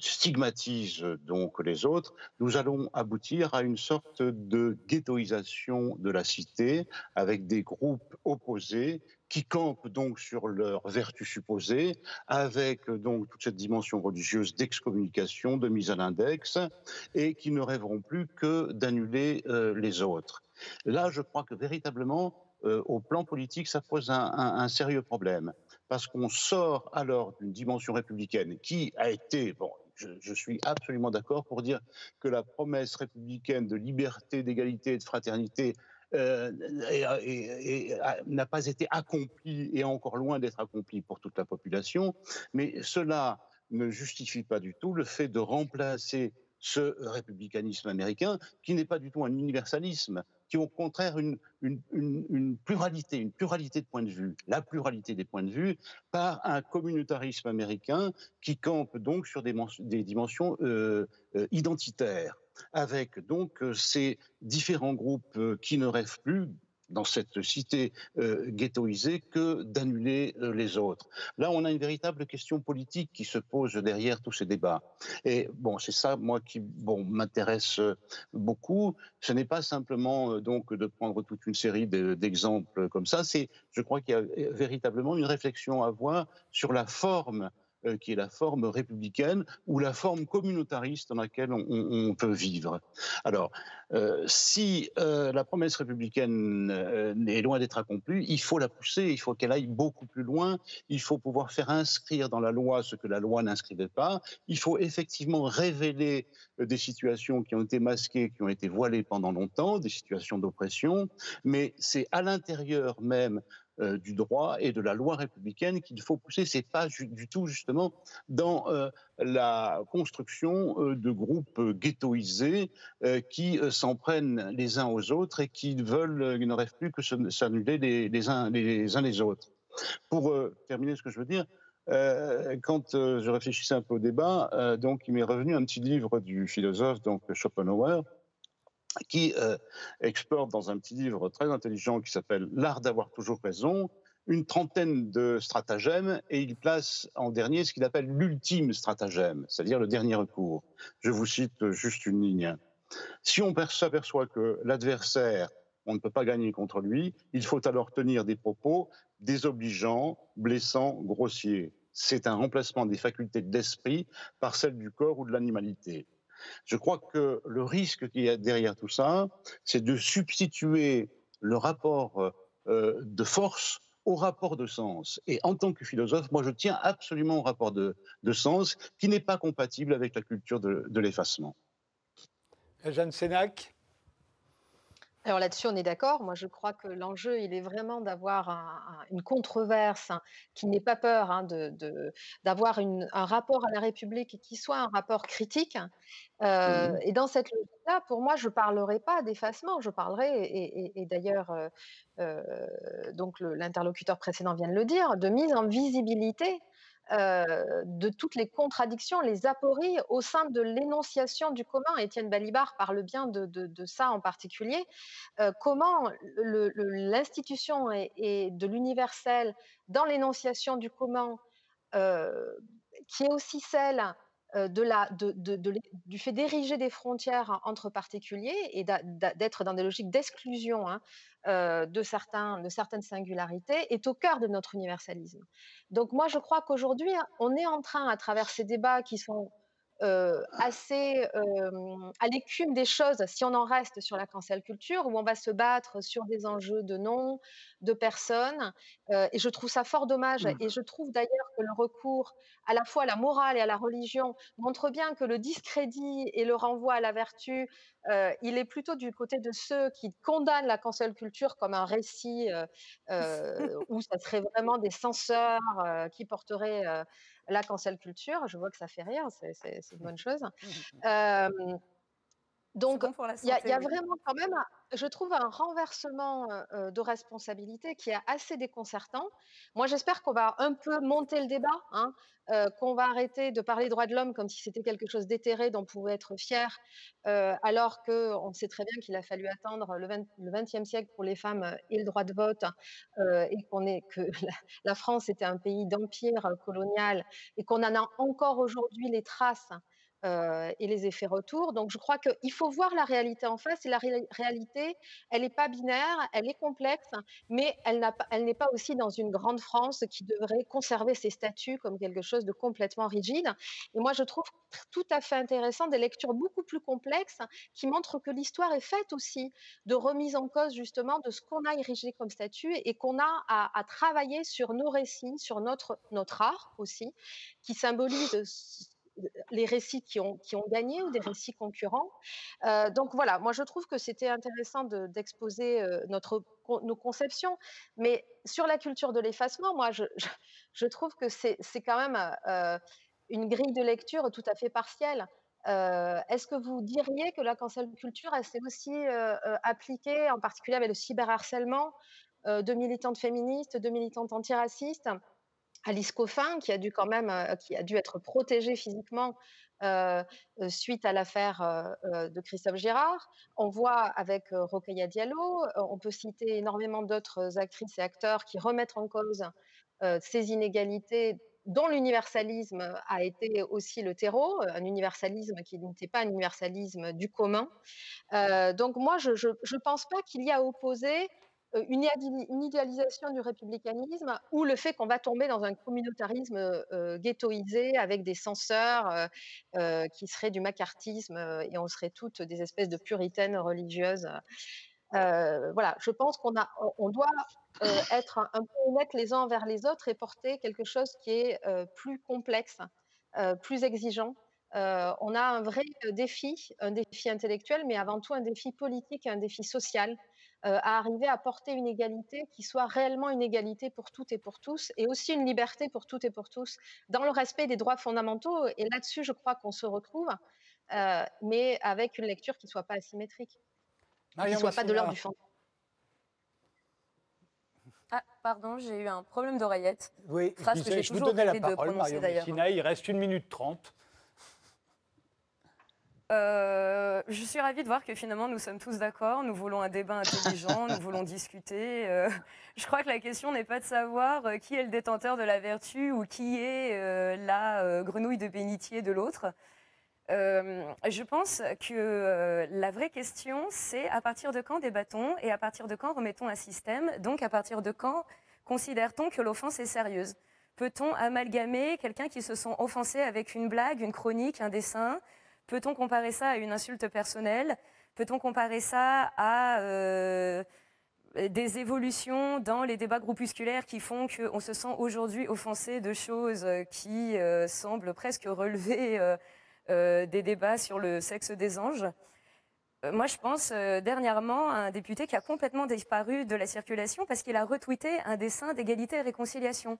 stigmatisent donc les autres, nous allons aboutir à une sorte de ghettoisation de la cité avec des groupes opposés qui campent donc sur leur vertu supposée, avec donc toute cette dimension religieuse d'excommunication, de mise à l'index, et qui ne rêveront plus que d'annuler euh, les autres. Là, je crois que véritablement, euh, au plan politique, ça pose un, sérieux problème, parce qu'on sort alors d'une dimension républicaine qui a été, bon, je, suis absolument d'accord pour dire que la promesse républicaine de liberté, d'égalité et de fraternité euh, n'a pas été accompli et encore loin d'être accompli pour toute la population. Mais cela ne justifie pas du tout le fait de remplacer ce républicanisme américain, qui n'est pas du tout un universalisme, qui est au contraire une, pluralité, une pluralité de points de vue, la pluralité des points de vue, par un communautarisme américain qui campe donc sur des, des dimensions euh, euh, identitaires avec donc euh, ces différents groupes qui ne rêvent plus dans cette cité euh, ghettoisée que d'annuler euh, les autres. Là, on a une véritable question politique qui se pose derrière tous ces débats. Et bon, c'est ça, moi, qui bon, m'intéresse euh, beaucoup. Ce n'est pas simplement donc de prendre toute une série d'exemples comme ça. C'est, je crois qu'il y a véritablement une réflexion à avoir sur la forme euh, qui est la forme républicaine ou la forme communautariste dans laquelle on, peut vivre. Alors, euh, si euh, la promesse républicaine est loin d'être accomplie, il faut la pousser, il faut qu'elle aille beaucoup plus loin, il faut pouvoir faire inscrire dans la loi ce que la loi n'inscrivait pas, il faut effectivement révéler des situations qui ont été masquées, qui ont été voilées pendant longtemps, des situations d'oppression, mais c'est à l'intérieur même euh, du droit et de la loi républicaine qu'il faut pousser. C'est pas du tout justement dans euh, la construction euh, de groupes ghettoisés qui s'en prennent les uns aux autres et qui veulent, ne rêvent plus que s'annuler les, les, uns, les, uns les autres. Pour terminer ce que je veux dire, quand je réfléchissais un peu au débat, donc il m'est revenu un petit livre du philosophe donc Schopenhauer qui euh, exporte dans un petit livre très intelligent qui s'appelle L'art d'avoir toujours raison, une trentaine de stratagèmes et il place en dernier ce qu'il appelle l'ultime stratagème, c'est-à-dire le dernier recours. Je vous cite juste une ligne. Si on s'aperçoit que l'adversaire, on ne peut pas gagner contre lui, il faut alors tenir des propos désobligeants, blessants, grossiers. C'est un remplacement des facultés de l'esprit par celles du corps ou de l'animalité. Je crois que le risque qu'il y a derrière tout ça, c'est de substituer le rapport euh, de force au rapport de sens. Et en tant que philosophe, moi, je tiens absolument au rapport de, sens qui n'est pas compatible avec la culture de, de l'effacement. Jeanne Sénac? Alors là-dessus, on est d'accord. Moi, je crois que l'enjeu, il est vraiment d'avoir une controverse hein, qui n'ait pas peur hein, d'avoir un rapport à la République qui soit un rapport critique. Euh, mmh et dans cette logique-là, pour moi, je ne parlerai pas d'effacement, je parlerai, et, d'ailleurs, euh, euh, donc l'interlocuteur précédent vient de le dire, de mise en visibilité euh, de toutes les contradictions, les apories au sein de l'énonciation du commun. Étienne Balibar parle bien de, ça en particulier. Euh, comment l'institution et, de l'universel dans l'énonciation du commun, euh, qui est aussi celle euh, de la, du fait d'ériger des frontières entre particuliers et d'être dans des logiques d'exclusion hein, euh, de, de certaines singularités est au cœur de notre universalisme. Donc moi, je crois qu'aujourd'hui, on est en train, à travers ces débats qui sont euh, assez à l'écume des choses, si on en reste sur la cancel culture, où on va se battre sur des enjeux de nom, de personnes. et je trouve ça fort dommage. Mmh. Et je trouve d'ailleurs que le recours à la fois à la morale et à la religion montre bien que le discrédit et le renvoi à la vertu, il est plutôt du côté de ceux qui condamnent la cancel culture comme un récit où ça serait vraiment des censeurs qui porteraient la cancel culture, je vois que ça fait rire, c'est une bonne chose. Euh, donc, il y, a vraiment quand même, je trouve, un renversement de responsabilité qui est assez déconcertant. Moi, j'espère qu'on va un peu monter le débat, hein, qu'on va arrêter de parler droits de l'homme comme si c'était quelque chose d'éthéré dont on pouvait être fier, alors qu'on sait très bien qu'il a fallu attendre le, 20, e siècle pour les femmes et le droit de vote, et qu'on est que la France était un pays d'empire colonial, et qu'on en a encore aujourd'hui les traces euh, et les effets retours. Donc, je crois qu'il faut voir la réalité en face. Et la réalité, elle n'est pas binaire, elle est complexe, mais elle n'est pas aussi dans une grande France qui devrait conserver ses statuts comme quelque chose de complètement rigide. Et moi, je trouve tout à fait intéressant des lectures beaucoup plus complexes qui montrent que l'histoire est faite aussi de remise en cause justement de ce qu'on a érigé comme statut et qu'on a à, travailler sur nos récits, sur notre art aussi, qui symbolise les récits qui ont, qui ont gagné ou des récits concurrents. Euh, donc voilà, moi je trouve que c'était intéressant d'exposer euh, notre, nos conceptions, mais sur la culture de l'effacement, moi je, je, trouve que c'est quand même... Euh, une grille de lecture tout à fait partielle. Est-ce que vous diriez que la cancel culture, elle s'est aussi appliquée, en particulier avec le cyberharcèlement, de militantes féministes, de militantes antiracistes? Alice Coffin, qui a dû quand même, qui a dû être protégée physiquement suite à l'affaire de Christophe Girard. On voit avec Rokhaya Diallo, on peut citer énormément d'autres actrices et acteurs qui remettent en cause ces inégalités dont l'universalisme a été aussi le terreau, un universalisme qui n'était pas un universalisme du commun. donc moi, je ne pense pas qu'il y a opposé une, idéalisation du républicanisme ou le fait qu'on va tomber dans un communautarisme ghettoisé avec des censeurs qui seraient du macartisme et on serait toutes des espèces de puritaines religieuses. voilà, je pense qu'on on doit être un, peu honnêtes les uns envers les autres et porter quelque chose qui est plus complexe, plus exigeant. on a un vrai défi, un défi intellectuel, mais avant tout un défi politique et un défi social à arriver à porter une égalité qui soit réellement une égalité pour toutes et pour tous, et aussi une liberté pour toutes et pour tous, dans le respect des droits fondamentaux. Et là-dessus, je crois qu'on se retrouve, mais avec une lecture qui ne soit pas asymétrique, qui ne soit pas de l'ordre du fond. Ah, pardon, j'ai eu un problème d'oreillette. Oui, je, vous donnais la parole, Marion Messina, il reste une minute trente. Euh, je suis ravie de voir que finalement nous sommes tous d'accord, nous voulons un débat intelligent, nous voulons discuter. Euh, je crois que la question n'est pas de savoir euh, qui est le détenteur de la vertu ou qui est la grenouille de bénitier de l'autre. je pense que la vraie question, c'est à partir de quand débattons et à partir de quand remettons un système, donc à partir de quand considère-t-on que l'offense est sérieuse? Peut-on amalgamer quelqu'un qui se sent offensé avec une blague, une chronique, un dessin Peut-on comparer ça à une insulte personnelle? Peut-on comparer ça à euh, des évolutions dans les débats groupusculaires qui font qu'on se sent aujourd'hui offensé de choses qui euh, semblent presque relever euh, des débats sur le sexe des anges? Moi, je pense dernièrement à un député qui a complètement disparu de la circulation parce qu'il a retweeté un dessin d'égalité et réconciliation.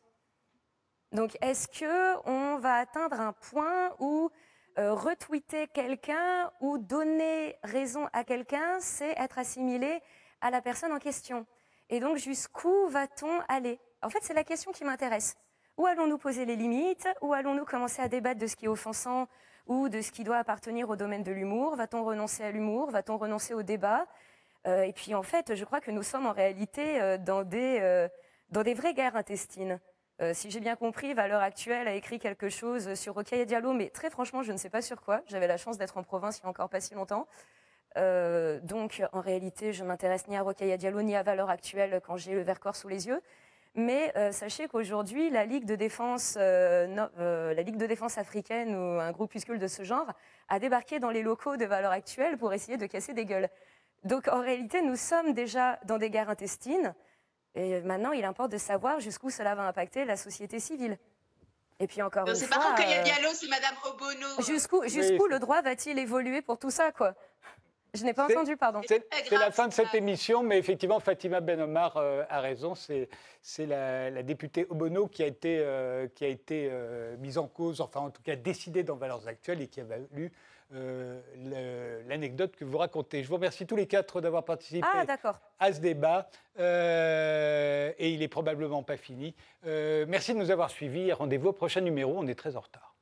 Donc, est-ce que on va atteindre un point où euh, retweeter quelqu'un ou donner raison à quelqu'un, c'est être assimilé à la personne en question. Et donc, jusqu'où va-t-on aller? En fait, c'est la question qui m'intéresse. Où allons-nous poser les limites? Où allons-nous commencer à débattre de ce qui est offensant ou de ce qui doit appartenir au domaine de l'humour? Va-t-on renoncer à l'humour? Va-t-on renoncer au débat? Euh, Et puis, en fait, je crois que nous sommes en réalité euh, dans des, dans des vraies guerres intestines. Euh, si j'ai bien compris, Valeur Actuelle a écrit quelque chose sur Rocaille Diallo, mais très franchement, je ne sais pas sur quoi. J'avais la chance d'être en province il n'y a encore pas si longtemps. Euh, donc, en réalité, je m'intéresse ni à Rocaille Diallo ni à Valeur Actuelle quand j'ai le Vercors sous les yeux. Mais euh, sachez qu'aujourd'hui, la Ligue de défense, la Ligue de défense africaine ou un groupuscule de ce genre a débarqué dans les locaux de Valeur Actuelle pour essayer de casser des gueules. Donc, en réalité, nous sommes déjà dans des guerres intestines. Et maintenant, il importe de savoir jusqu'où cela va impacter la société civile. Et puis encore une fois... C'est pas qu'il y a Diallo, c'est Madame Obono. Jusqu'où jusqu'où le droit va-t-il évoluer pour tout ça, quoi? Je n'ai pas entendu, pardon. C'est la fin de cette émission, mais effectivement, Fatima Ben Omar euh, a raison. C'est la, députée Obono qui a été, euh, qui a été euh, mise en cause, enfin en tout cas décidée dans Valeurs Actuelles et qui a valu euh, l'anecdote que vous racontez. Je vous remercie tous les quatre d'avoir participé ah, à ce débat. Euh, et il est probablement pas fini. Euh, merci de nous avoir suivis. Rendez-vous au prochain numéro. On est très en retard.